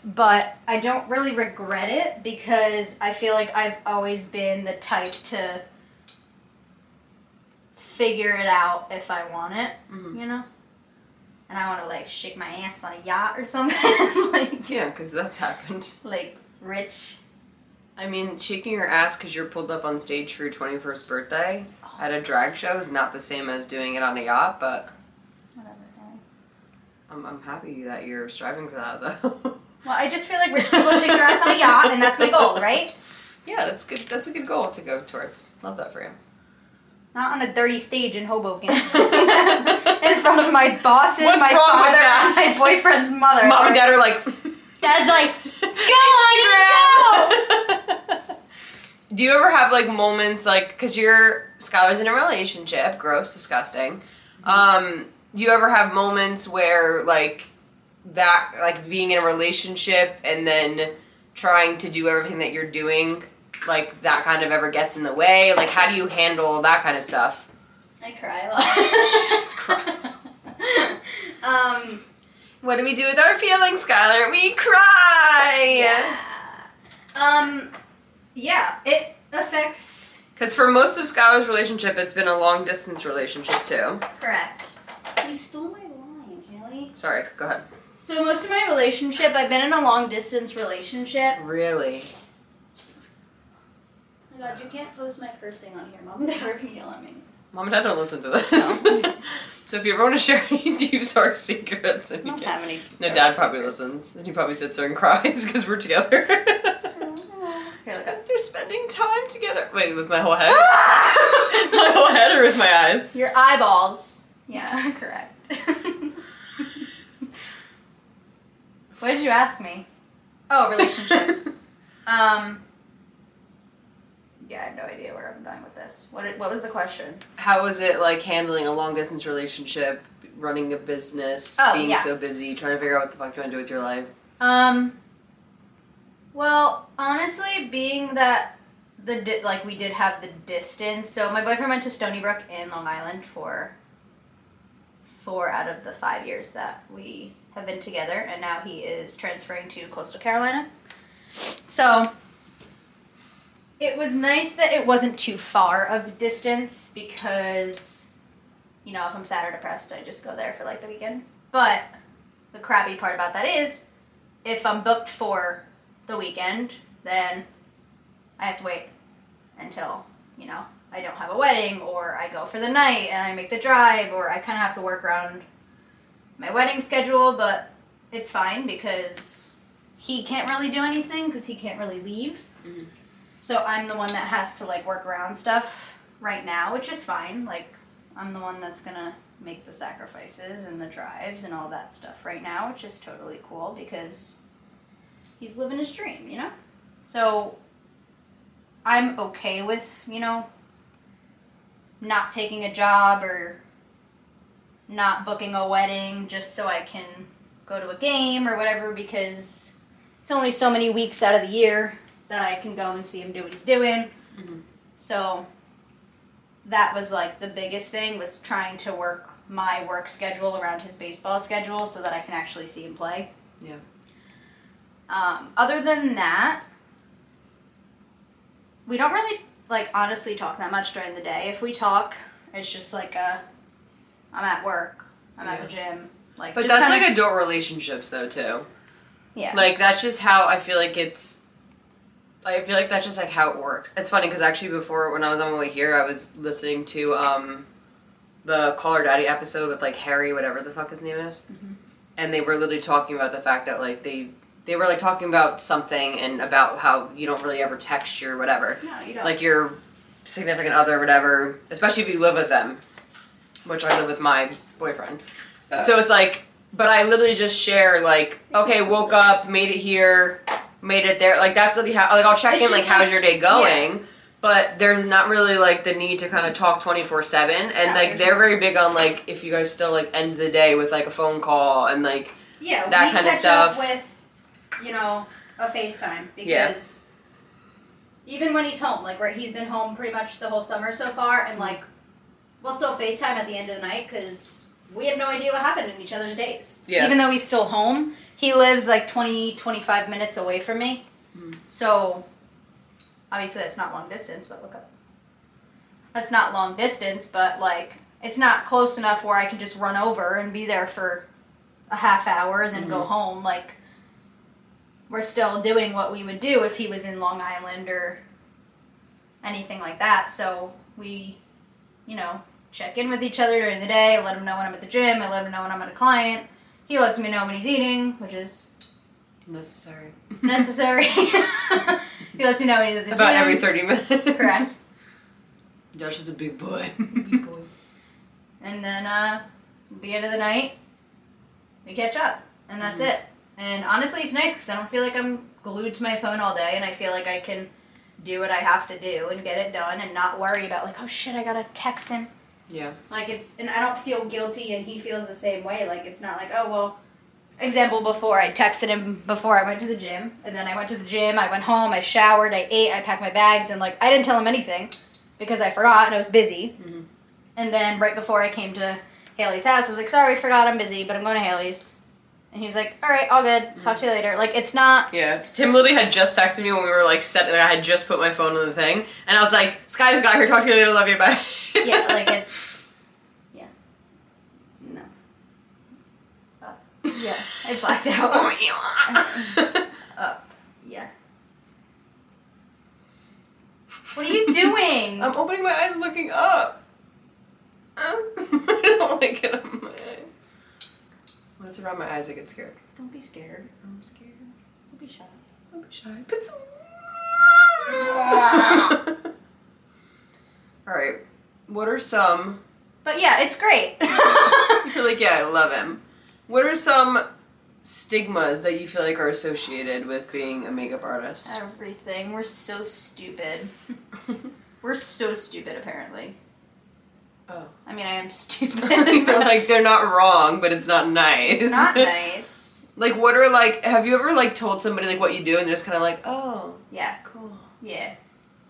but I don't really regret it because I feel like I've always been the type to figure it out if I want it, Mhm. you know? And I want to like shake my ass on a yacht or something, <laughs> like Yeah, because that's happened. like rich. I mean, shaking your ass because you're pulled up on stage for your 21st birthday oh. at a drag show is not the same as doing it on a yacht, but Whatever. I'm, I'm happy that you're striving for that, though. <laughs> Well, I just feel like rich people shake their ass on a yacht, and that's my goal, right? <laughs> yeah, that's good. That's a good goal to go towards. Love that for you. Not on a dirty stage in Hoboken. <laughs> <laughs> in front of my bosses, What's my father, my boyfriend's mother. Mom and dad are like, Dad's like, <laughs> go, honey, go! Do you ever have like moments like because you're Skylar's in a relationship, gross, disgusting. Um, do you ever have moments where like that, like being in a relationship and then trying to do everything that you're doing, like that kind of ever gets in the way? Like, how do you handle that kind of stuff? I cry a lot. Jesus Christ. <laughs> um, What do we do with our feelings, Skylar? We cry. yeah. Um, yeah, it affects. Because for most of Skylar's relationship, it's been a long distance relationship too. Correct. You stole my line, Haley. Sorry, go ahead. So most of my relationship, I've been in a long distance relationship. Really? Oh my god, you can't post my cursing on here. Mom and Dad are gonna yell at me. Mom and Dad don't listen to this. No. <laughs> so if you ever want to share any <laughs> deep dark secrets, then I you don't can. have any. No, dark Dad probably secrets. listens, and he probably sits there and <laughs> cries because we're together. Here. They're spending time together. Wait, with my whole head? my whole head or with my eyes? Your eyeballs. Yeah, correct. what did you ask me? Oh, relationship. um. Yeah, I have no idea where I'm going with this. What what was the question? How was it like handling a long distance relationship, running a business, Oh, being yeah. so busy, trying to figure out what the fuck you want to do with your life? Um. Well, honestly, being that the di- like we did have the distance, so my boyfriend went to Stony Brook in Long Island for four out of the five years that we have been together, and now he is transferring to Coastal Carolina. So it was nice that it wasn't too far of a distance because, you know, if I'm sad or depressed, I just go there for like the weekend. But the crappy part about that is if I'm booked for the weekend, then I have to wait until, you know, I don't have a wedding or I go for the night and I make the drive or I kind of have to work around my wedding schedule, but it's fine because he can't really do anything because he can't really leave. Mhm. So I'm the one that has to like work around stuff right now, which is fine. Like I'm the one that's gonna make the sacrifices and the drives and all that stuff right now, which is totally cool because he's living his dream, you know? So I'm okay with, you know, not taking a job or not booking a wedding just so I can go to a game or whatever because it's only so many weeks out of the year that I can go and see him do what he's doing. Mhm. So that was like the biggest thing was trying to work my work schedule around his baseball schedule so that I can actually see him play. Yeah. Um, other than that, we don't really like honestly talk that much during the day. If we talk, it's just like a, I'm at work, I'm at the gym, like. But that's kinda- like adult relationships though too. yeah. Like that's just how I feel like it's. I feel like that's just like how it works. It's funny because actually before when I was on my way here, I was listening to um, the Call Her Daddy episode with like Harry, whatever the fuck his name is, Mhm. and they were literally talking about the fact that like they they were like talking about something and about how you don't really ever text your whatever no, you don't. like your significant other or whatever, especially if you live with them, which I live with my boyfriend. so it's like, but I literally just share like, okay, woke up, made it here, made it there. Like that's literally how like I'll check It's in like just how's your day going. But there's not really like the need to kind of talk 24 7. And No, like they're very big on like if you guys still like end the day with like a phone call and like yeah, that kind of stuff. With, you know, a FaceTime because Yeah. even when he's home, like where he's been home pretty much the whole summer so far, and mm-hmm. like we'll still FaceTime at the end of the night because we have no idea what happened in each other's days. Yeah. Even though he's still home, he lives like 20, 25 minutes away from me. Mhm. So obviously that's not long distance, but look up. That's not long distance, but like it's not close enough where I can just run over and be there for a half hour and then go Mhm. home. Like we're still doing what we would do if he was in Long Island or anything like that. So we, you know, check in with each other during the day. I let him know when I'm at the gym. I let him know when I'm at a client. He lets me know when he's eating, which is Necessary. necessary. <laughs> <laughs> he lets me know when he's at the About gym. every 30 minutes. Correct. <laughs> Josh is a big boy. And then uh, at the end of the night, we catch up, and that's Mhm. it. And honestly, it's nice because I don't feel like I'm glued to my phone all day, and I feel like I can do what I have to do and get it done, and not worry about like, oh shit, I gotta text him. Yeah. Like it, and I don't feel guilty, and he feels the same way. Like it's not like, oh well. Example before I texted him before I went to the gym, and then I went to the gym. I went home, I showered, I ate, I packed my bags, and like I didn't tell him anything because I forgot and I was busy. Mhm. And then right before I came to Haley's house, I was like, sorry, I forgot I'm busy, but I'm going to Haley's. And he was like, all right, all good. Talk to you later. Like it's not. Yeah. Tim literally had just texted me when we were like setting. Like, I had just put my phone on the thing, and I was like, "Sky just got here. Talk to you later. Love you. Bye." Yeah, like <laughs> it's. Yeah. No. Uh, yeah, I blacked out. <laughs> Oh, <laughs> Up. Yeah. What are you doing? I'm opening my eyes, looking up. I don't like it on my eye. When it's around my eyes, I get scared. Don't be scared. I'm scared. Don't be shy. Don't be shy. Put some. <laughs> All right. What are some? But yeah, it's great. <laughs> <laughs> You're like yeah, I love him. What are some stigmas that you feel like are associated with being a makeup artist? Everything. We're so stupid. We're so stupid, apparently. Oh. I mean, I am <laughs> stupid. Like they're not wrong, but it's not nice. it's not <laughs> nice. Like, what are like? Have you ever like told somebody like what you do, and they're just kind of like, oh, Yeah, cool. yeah.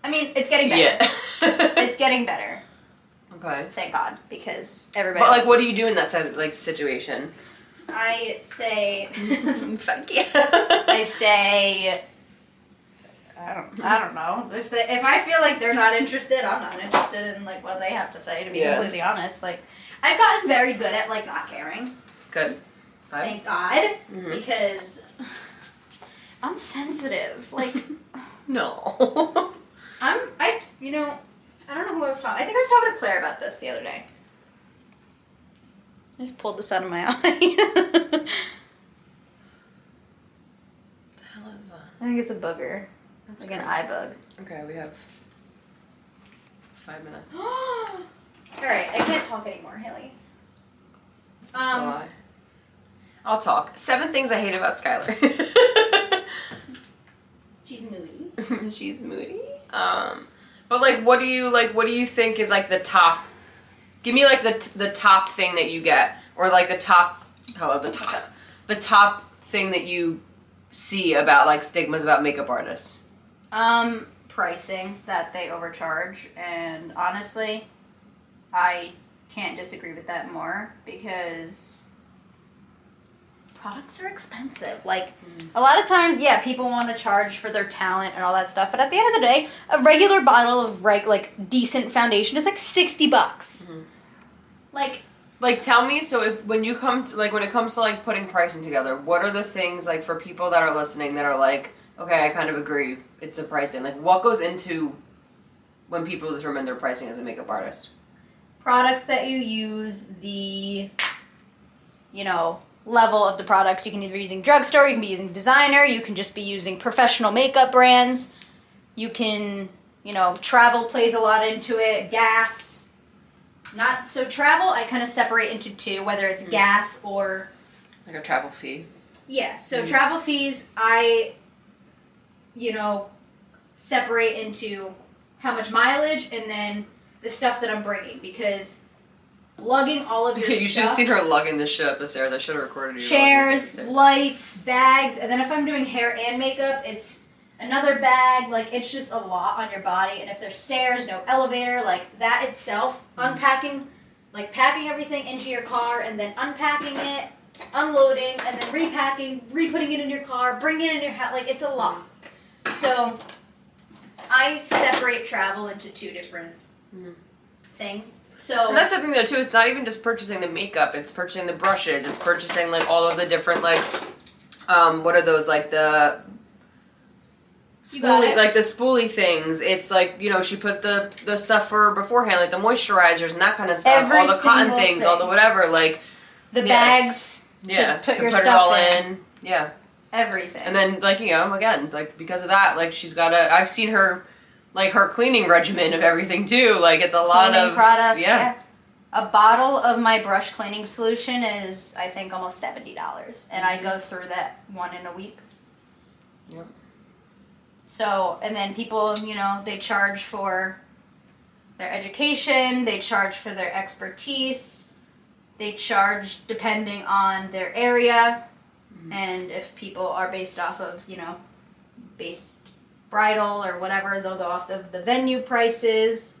I mean, it's getting better. Yeah. <laughs> It's getting better. okay. Thank God, because everybody. But like, what do you do in that side of, like situation? I say, Fuck yeah. I say. I don't. I don't know. If they, if I feel like they're not interested, I'm not interested in like what they have to say. To be Yeah. completely honest, like I've gotten very good at like not caring. Good. Five. Thank God, Mhm. because I'm sensitive. Like <laughs> No. <laughs> I'm. I. You know. I don't know who I was talking. I think I was talking to Claire about this the other day. I just pulled this out of my <laughs> eye. the hell is that? I think it's a booger. That's like an eye bug. Okay, we have five minutes. <gasps> All right, I can't talk anymore, Haley. Um. I'll talk. Seven things I hate about Skylar. <laughs> she's moody. <laughs> She's moody. Um, but like, what do you like? What do you think is like the top? Give me like the t- the top thing that you get, or like the top. Hello, the top. The top thing that you see about like stigmas about makeup artists. Um, pricing that they overcharge, and honestly, I can't disagree with that more because products are expensive. Like a lot of times, yeah, people want to charge for their talent and all that stuff, but at the end of the day, a regular bottle of reg like decent foundation is like sixty bucks. Mhm. Like Like, tell me. So, if when you come to like when it comes to like putting pricing together, what are the things like for people that are listening that are like, okay, I kind of agree, it's the pricing. Like, what goes into when people determine their pricing as a makeup artist? products that you use, the you know level of the products. You can either be using drugstore, you can be using designer, you can just be using professional makeup brands. You can, you know, travel plays a lot into it. Gas, not so travel. I kind of separate into two, whether it's Mhm. gas or Like a travel fee. yeah. So Mhm. travel fees, I, you know, separate into how much mileage and then the stuff that I'm bringing because lugging all of <laughs> your you should have seen her lugging this shit up the stairs. I should have recorded you. chairs, this up the stairs. lights, bags, and then if I'm doing hair and makeup, it's another bag. Like it's just a lot on your body. And if there's stairs, no elevator, like that itself, Mm-hmm. unpacking, like packing everything into your car and then unpacking it, unloading, and then repacking, re-putting it in your car, bringing it in your house. Like it's a lot. So I separate travel into two different Mhm. things. So And that's the thing though too. It's not even just purchasing the makeup. It's purchasing the brushes. It's purchasing like all of the different like, um, what are those like the spoolie like the spoolie things. It's like you know she put the the stuff for beforehand like the moisturizers and that kind of stuff. Every all the cotton things, all the whatever. Like the yeah, bags, yeah, put to your put it stuff all in. in. Yeah. Everything. And then like you know again like because of that like she's got a I've seen her like her cleaning regimen of everything too like it's a lot cleaning of products. yeah. Yeah. A bottle of my brush cleaning solution is, I think, almost seventy dollars, and I mm-hmm. go through that one in a week. Yep. So, and then people, you know, they charge for their education, they charge for their expertise, they charge depending on their area, and if people are based off of, you know, based bridal or whatever, they'll go off of the venue prices,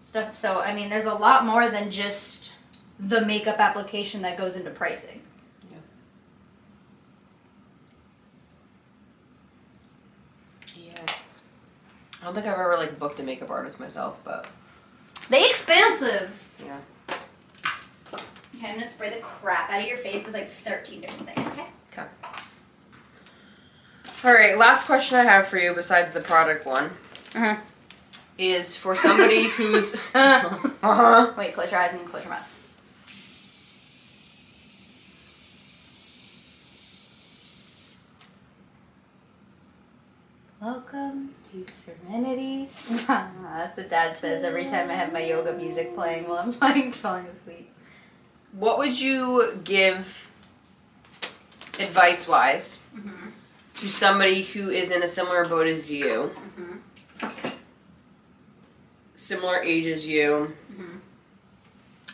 stuff. So, I mean, there's a lot more than just the makeup application that goes into pricing. Yeah. yeah. I don't think I've ever like booked a makeup artist myself, but They expensive. yeah. Okay, I'm gonna spray the crap out of your face with like 13 different things, okay? Okay. All right, last question I have for you besides the product one Uh-huh. is for somebody <laughs> who's Uh-huh. <laughs> Wait, close your eyes and close your mouth. Welcome to Serenity Spa. That's what Dad says every time I have my yoga music playing while I'm like <laughs> falling asleep. What would you give advice wise Mm-hmm. to somebody who is in a similar boat as you, Mm-hmm. similar age as you, Mhm.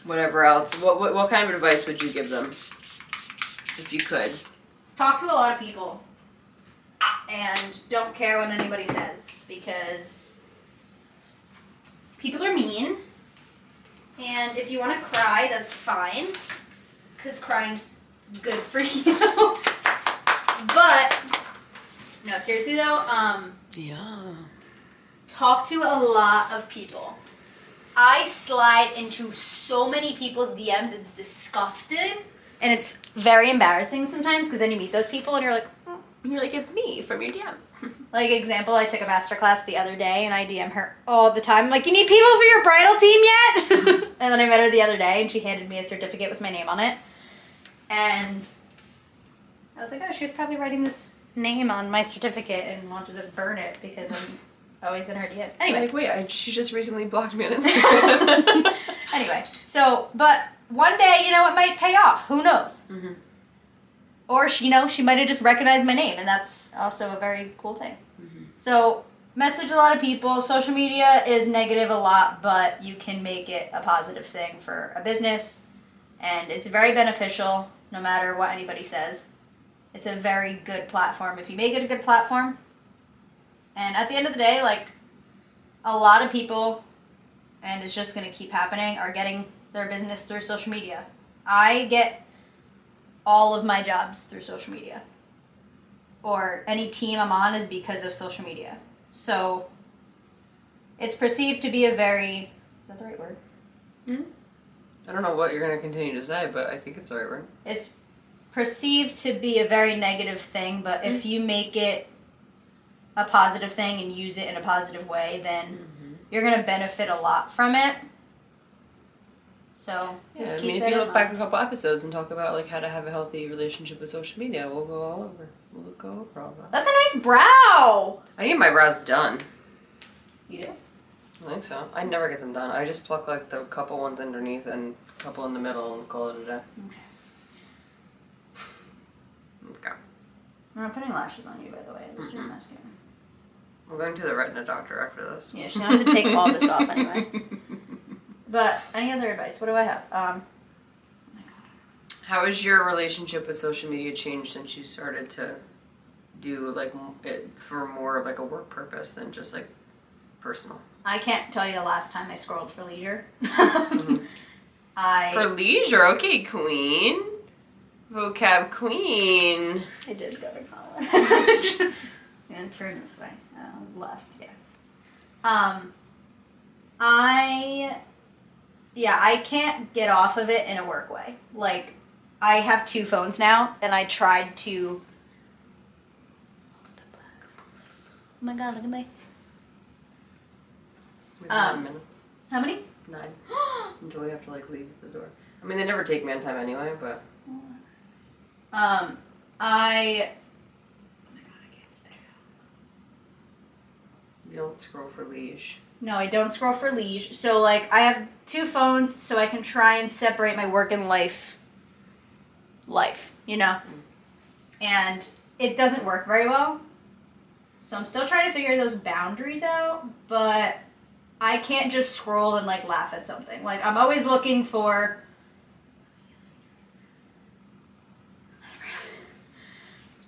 whatever else? What, what what kind of advice would you give them if you could? Talk to a lot of people and don't care what anybody says because people are mean. And if you want to cry, that's fine because crying's good for <laughs> you. but no, seriously though, um, Yeah. talk to a lot of people. I slide into so many people's DMs, it's disgusting. And it's very embarrassing sometimes because then you meet those people and you're like, "Hmm." You're like it's me from your DMs. <laughs> like example, I took a master class the other day and I DM her all the time. I'm like, you need people for your bridal team yet? <laughs> and then I met her the other day and she handed me a certificate with my name on it. And I was like, oh, she was probably writing this name on my certificate and wanted to burn it because I'm always in her DM. Anyway. Like, wait, I, she just recently blocked me on <laughs> Instagram. anyway, so but one day, you know, it might pay off. Who knows? Mhm. Or she, you know, she might have just recognized my name, and that's also a very cool thing. Mhm. So message a lot of people. Social media is negative a lot, but you can make it a positive thing for a business, and it's very beneficial. No matter what anybody says, it's a very good platform if you make it a good platform. And at the end of the day, like a lot of people and it's just going to keep happening are getting their business through social media. I get all of my jobs through social media. Or any team I'm on is because of social media. So it's perceived to be a very is that the right word? hmm I don't know what you're gonna continue to say, but I think it's the right word. It's perceived to be a very negative thing, but if you make it a positive thing and use it in a positive way, then you're going to benefit a lot from it. So, Yeah, I mean, if you look back a couple episodes and talk about like how to have a healthy relationship with social media, we'll go all over. We'll go over all that. That's a nice brow. I need my brows done. You do? I think so. I never get them done. I just pluck like the couple ones underneath and a couple in the middle and call it a day. Okay. I'm not putting lashes on you, by the way. I'm just doing Mhm. mascara. I'm going to the retina doctor after this. Yeah, she's going have to take all this off anyway. <laughs> But any other advice? What do I have? Um, How has your relationship with social media changed since you started to do like it for more of like a work purpose than just like personal? I can't tell you the last time I scrolled for leisure. Mhm. <laughs> I For leisure, okay, queen. Vocab queen. I did go to college. <laughs> and turn this way. Uh, left, yeah. Um, I yeah, I can't get off of it in a work way. Like, I have two phones now, and I tried to. Oh my god, look at my. Have Um, nine minutes. How many? Nine. <gasps> Until we have to like leave the door. I mean, they never take man time anyway, but Um, I. Oh my god, I can't spit it out. you don't scroll for leash. No, I don't scroll for leisure. So, like, I have two phones, so I can try and separate my work and life. Life, you know? And it doesn't work very well. So, I'm still trying to figure those boundaries out, but I can't just scroll and, like, laugh at something. Like, I'm always looking for.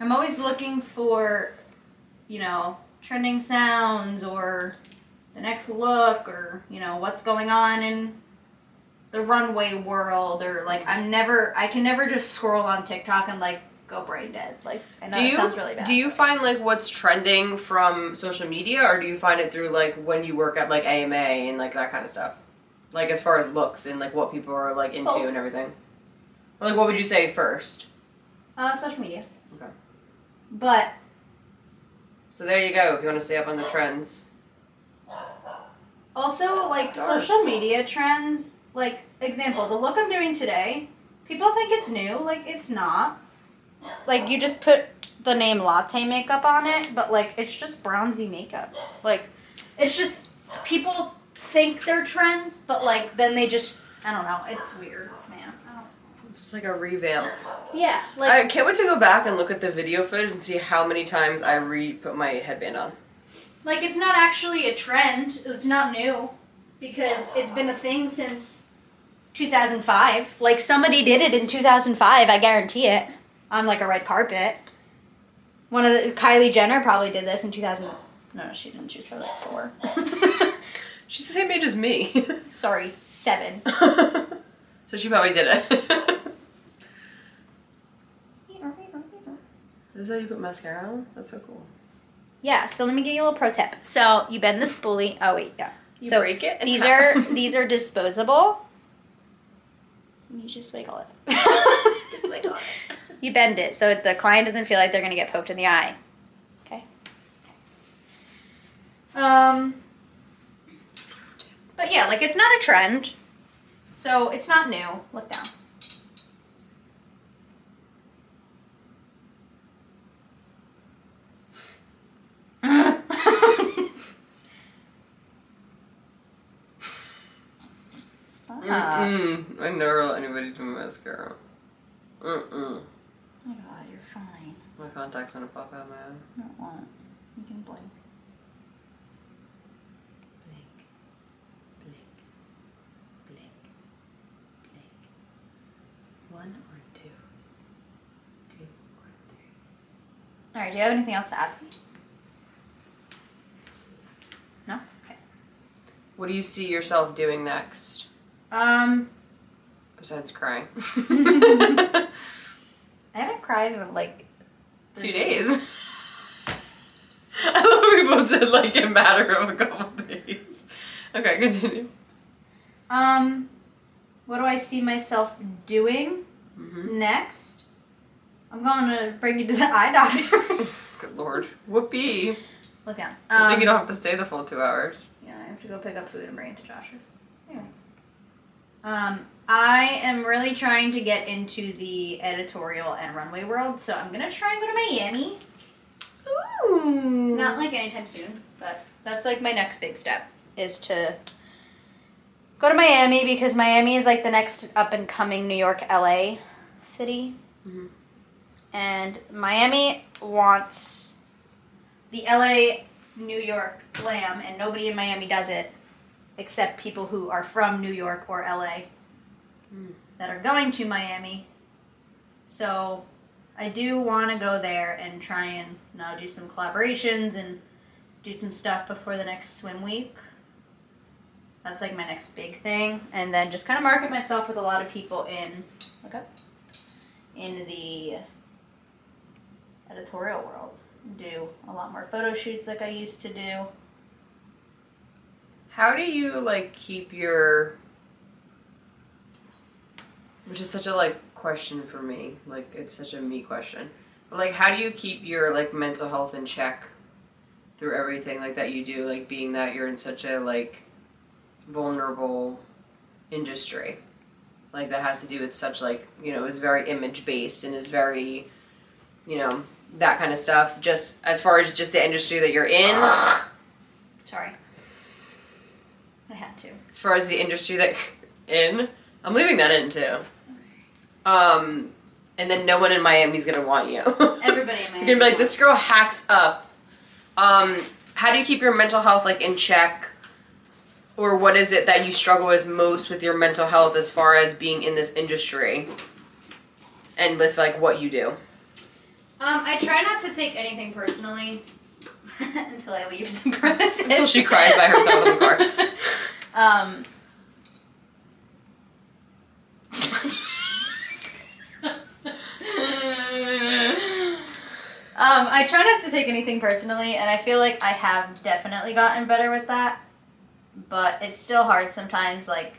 I'm always looking for, you know, trending sounds or the next look or you know what's going on in the runway world or like I'm never I can never just scroll on TikTok and like go brain dead. Like I know Do you sounds really bad. do you find like what's trending from social media, or do you find it through like when you work at like AMA and like that kind of stuff? Like as far as looks and like what people are like into Both. and everything. Or, like what would you say first? uh, social media. Okay. But So there you go. If you want to stay up on the trends. Also like Darts. social media trends. Like example, the look I'm doing today, people think it's new. Like it's not. Like you just put the name latte makeup on it, but like it's just bronzy makeup. Like it's just people think they're trends, but like then they just I don't know. It's weird, man. I don't, It's just like a revamp. yeah, like I can't wait to go back and look at the video footage and see how many times I re put my headband on. Like it's not actually a trend. It's not new because it's been a thing since 2005. Like somebody did it in 2005. I guarantee it on like a red carpet. One of the Kylie Jenner probably did this in 2000. No, no, she didn't. She was probably like four. <laughs> She's the same age as me. <laughs> Sorry, seven. <laughs> so she probably did it. Is that how you put mascara on? That's so cool. Yeah, so let me give you a little pro tip. So you bend the spoolie. Oh wait, yeah. You so break it? these how- are <laughs> these are disposable. You just wiggle it. <laughs> Just wiggle it. You bend it so the client doesn't feel like they're gonna get poked in the eye. Okay. Um. But yeah, like it's not a trend, so it's not new. Look down. Stop. Mm-mm. I never let anybody do my mascara. Mm-mm. Oh my god, you're fine. My contact's gonna pop out my eye. No, it won't. You can blink. Blink. Blink. Blink. Blink. One or two? Two or three? All right. Do you have anything else to ask me? No. Okay. What do you see yourself doing next? Um, Besides crying. <laughs> <laughs> I haven't cried in like Two days. <laughs> I love we both said like a matter of a couple days. Okay, continue. Um, what do I see myself doing Mm-hmm. next? I'm going to bring you to the eye doctor. Good lord. Whoopee. Look down. I think Um, you don't have to stay the full two hours. Yeah, I have to go pick up food and bring it to Josh's. Um, I am really trying to get into the editorial and runway world, so I'm gonna try and go to Miami. Ooh. Not like anytime soon, but that's like my next big step is to go to Miami because Miami is like the next up and coming New York LA city. Mhm. And Miami wants the LA New York glam and nobody in Miami does it except people who are from New York or LA Mm. that are going to Miami. So I do want to go there and try and know, do some collaborations and do some stuff before the next swim week. That's like my next big thing, and then just kind of market myself with a lot of people in look up in the editorial world. Do a lot more photo shoots like I used to do. How do you like keep your Which is such a like question for me. Like it's such a me question. But like how do you keep your like mental health in check through everything like that you do, like being that you're in such a like vulnerable industry. Like that has to do with such like, you know, is very image based and is very you know, that kind of stuff. Just as far as just the industry that you're in, Sorry. I had to. as far as the industry that in, I'm leaving that in too. Um, and then no one in Miami's gonna want you. <laughs> Everybody in You're gonna be like, this girl hacks up. Um, how do you keep your mental health like in check? Or what is it that you struggle with most with your mental health as far as being in this industry? And with like what you do. Um, I try not to take anything personally <laughs> until I leave the premises. Until she cries by herself in the car. <laughs> Um. Um, I try not to take anything personally, and I feel like I have definitely gotten better with that. But it's still hard sometimes. Like,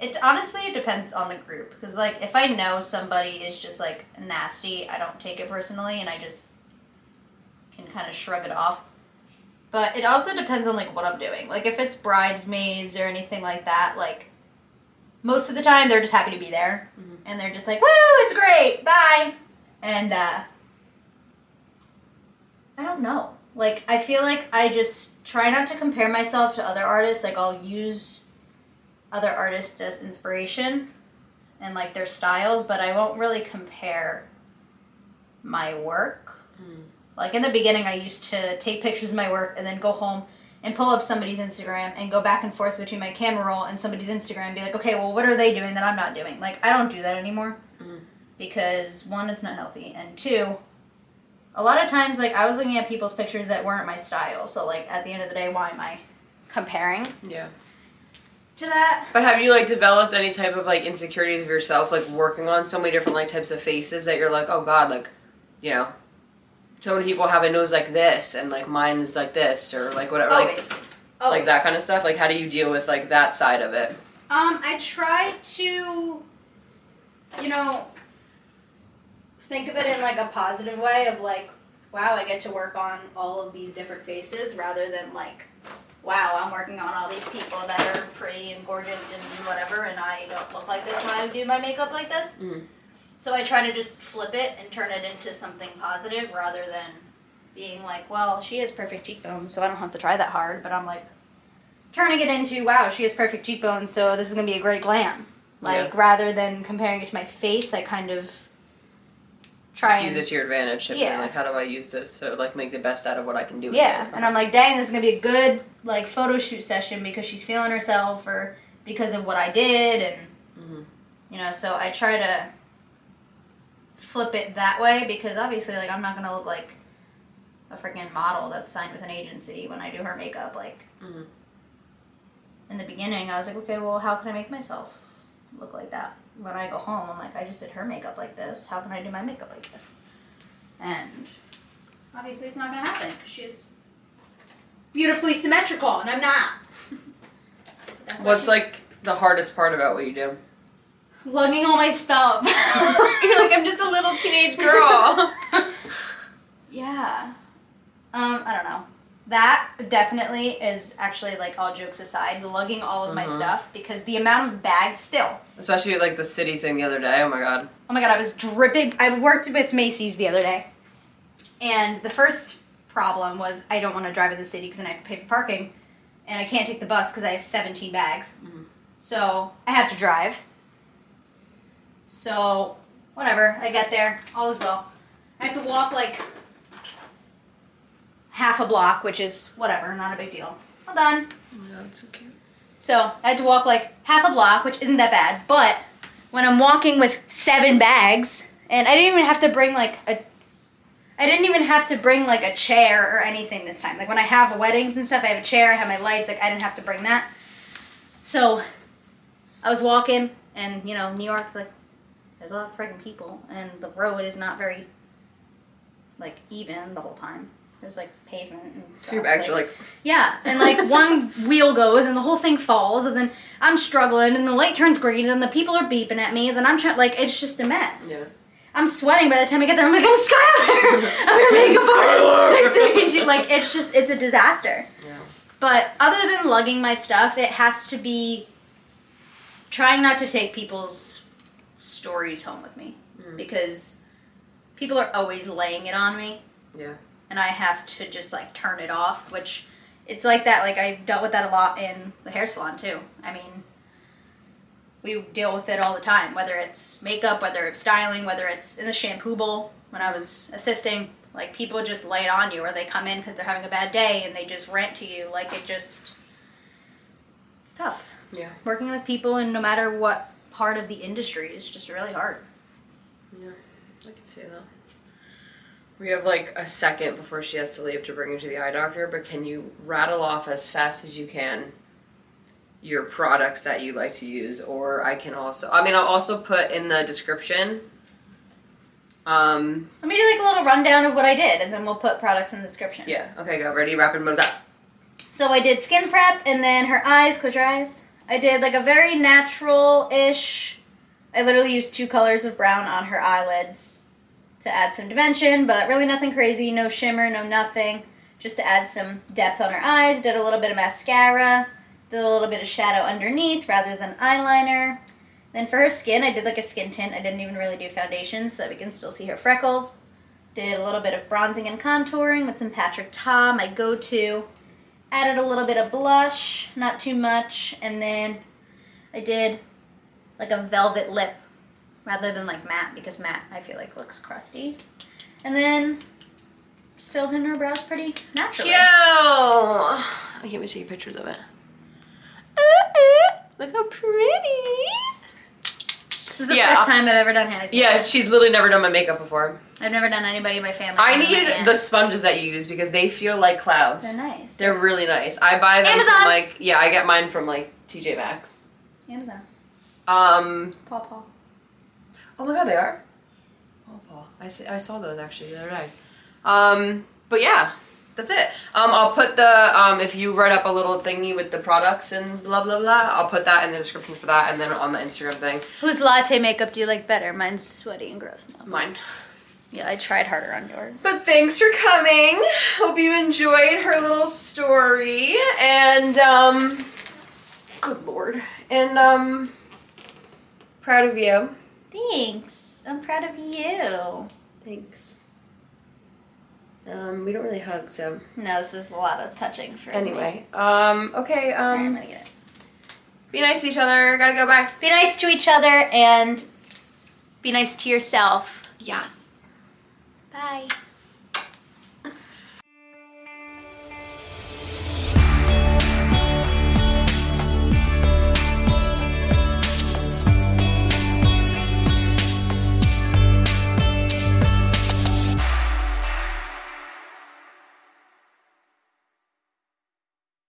it honestly it depends on the group. Because like, if I know somebody is just like nasty, I don't take it personally, and I just can kind of shrug it off. But it also depends on like what I'm doing. Like, if it's bridesmaids or anything like that, like most of the time they're just happy to be there, Mhm. and they're just like, "Woo, it's great, bye," and uh, I don't know. Like, I feel like I just try not to compare myself to other artists. Like, I'll use other artists as inspiration and like their styles, but I won't really compare my work. Mm. Like, in the beginning, I used to take pictures of my work and then go home and pull up somebody's Instagram and go back and forth between my camera roll and somebody's Instagram and be like, okay, well, what are they doing that I'm not doing? Like, I don't do that anymore Mhm. because one, it's not healthy, and two, a lot of times, like, I was looking at people's pictures that weren't my style. So, like, at the end of the day, why am I comparing Yeah. to that? But have you like developed any type of like insecurities of yourself, like working on so many different like types of faces that you're like, oh god, like, you know, so many people have a nose like this and like mine is like this or like whatever, like Always. like that kind of stuff. Like, how do you deal with like that side of it? Um, I try to, you know, think of it in like a positive way of like, wow, I get to work on all of these different faces rather than like, wow, I'm working on all these people that are pretty and gorgeous and whatever, and I don't look like this when I do my makeup like this. Mhm. So I try to just flip it and turn it into something positive rather than being like, well, she has perfect cheekbones, so I don't have to try that hard. But I'm like, turning it into, wow, she has perfect cheekbones, so this is gonna be a great glam. Like rather than comparing it to my face, I kind of try and Use it to your advantage. Yeah. Like, how do I use this to like make the best out of what I can do? with yeah. it? And I'm like, dang, this is gonna be a good like photo shoot session because she's feeling herself or because of what I did, and Mhm. you know, so I try to flip it that way because obviously, like, I'm not gonna look like a freaking model that's signed with an agency when I do her makeup. Like, Mhm. in the beginning, I was like, okay, well, how can I make myself look like that? When I go home, I'm like, I just did her makeup like this. How can I do my makeup like this? And obviously, it's not gonna happen because she's beautifully symmetrical, and I'm not. <laughs> That's What's she's like the hardest part about what you do? Lugging all my stuff? <laughs> You're like, I'm just a little teenage girl. <laughs> Yeah. Um, I don't know. That definitely is actually like all jokes aside, lugging all of my Mhm. stuff because the amount of bags still. Especially like the city thing the other day. Oh my god. Oh my god, I was dripping. I worked with Macy's the other day, and the first problem was I don't want to drive in the city because then I have to pay for parking, and I can't take the bus because I have 17 bags. Mhm. So I have to drive. So whatever, I get there, all is well. I have to walk like half a block, which is whatever, not a big deal. Well done. Oh my god, so cute. So I had to walk like half a block, which isn't that bad. But when I'm walking with seven bags, and I didn't even have to bring like a, I didn't even have to bring like a chair or anything this time. Like when I have weddings and stuff, I have a chair, I have my lights. Like I didn't have to bring that. So I was walking, and you know, New York, like there's a lot of freaking people, and the road is not very like even the whole time. There's like pavement and stuff. So your bags are like, Yeah, and like <laughs> one wheel goes and the whole thing falls, and then I'm struggling, and the light turns green, and the people are beeping at me, and then I'm trying like it's just a mess. yeah. I'm sweating by the time I get there. I'm like, I'm Skylar. <laughs> I'm your makeup artist. Nice to meet you. Like it's just it's a disaster. Yeah. But other than lugging my stuff, it has to be trying not to take people's stories home with me Mm. because people are always laying it on me Yeah. and I have to just like turn it off, which it's like that. Like I dealt with that a lot in the hair salon too. I mean, we deal with it all the time, whether it's makeup, whether it's styling, whether it's in the shampoo bowl when I was assisting. Like people just lay it on you, or they come in because they're having a bad day and they just rant to you. Like it just, it's tough. Yeah. Working with people, and no matter what part of the industry, is just really hard. Yeah. I can see that. We have like a second before she has to leave to bring her to the eye doctor, but can you rattle off as fast as you can your products that you like to use? Or I can also, I mean, I'll also put in the description. Um, Let me do like a little rundown of what I did, and then we'll put products in the description. yeah, okay, go. Ready, rapid mode up. So I did skin prep and then her eyes, close your eyes. I did like a very natural ish. I literally used two colors of brown on her eyelids to add some dimension, but really nothing crazy, no shimmer, no nothing. Just to add some depth on her eyes. Did a little bit of mascara, did a little bit of shadow underneath rather than eyeliner. Then for her skin, I did like a skin tint. I didn't even really do foundation so that we can still see her freckles. Did a little bit of bronzing and contouring with some Patrick Ta, my go to added a little bit of blush, not too much, and then I did like a velvet lip rather than like matte because matte I feel like looks crusty. And then just filled in her brows pretty naturally. Yo! I can't wait to take pictures of it. Uh, Look how pretty. This is the Yeah. first time I've ever done Hannah's Yeah, she's literally never done my makeup before. I've never done anybody in my family. I other than my need the sponges that you use because they feel like clouds. They're nice. They're really nice. I buy them Amazon. from like yeah, I get mine from like TJ Maxx. Amazon. Um, Paw Paw. oh my god, they are. Oh, Paul, I see, I saw those actually the other day. Um, but yeah, that's it. Um, I'll put the um if you write up a little thingy with the products and blah blah blah, I'll put that in the description for that, and then on the Instagram thing. Whose latte makeup do you like better? Mine's sweaty and gross now. Mine. Yeah, I tried harder on yours. But thanks for coming. Hope you enjoyed her little story. And um good lord. And um proud of you. Thanks. I'm proud of you. Thanks. Um we don't really hug, so No, this is a lot of touching for me. anyway. Um okay, Alright, I'm um gonna get it. be nice to each other. Gotta go bye. Be nice to each other and be nice to yourself. Yes. Bye.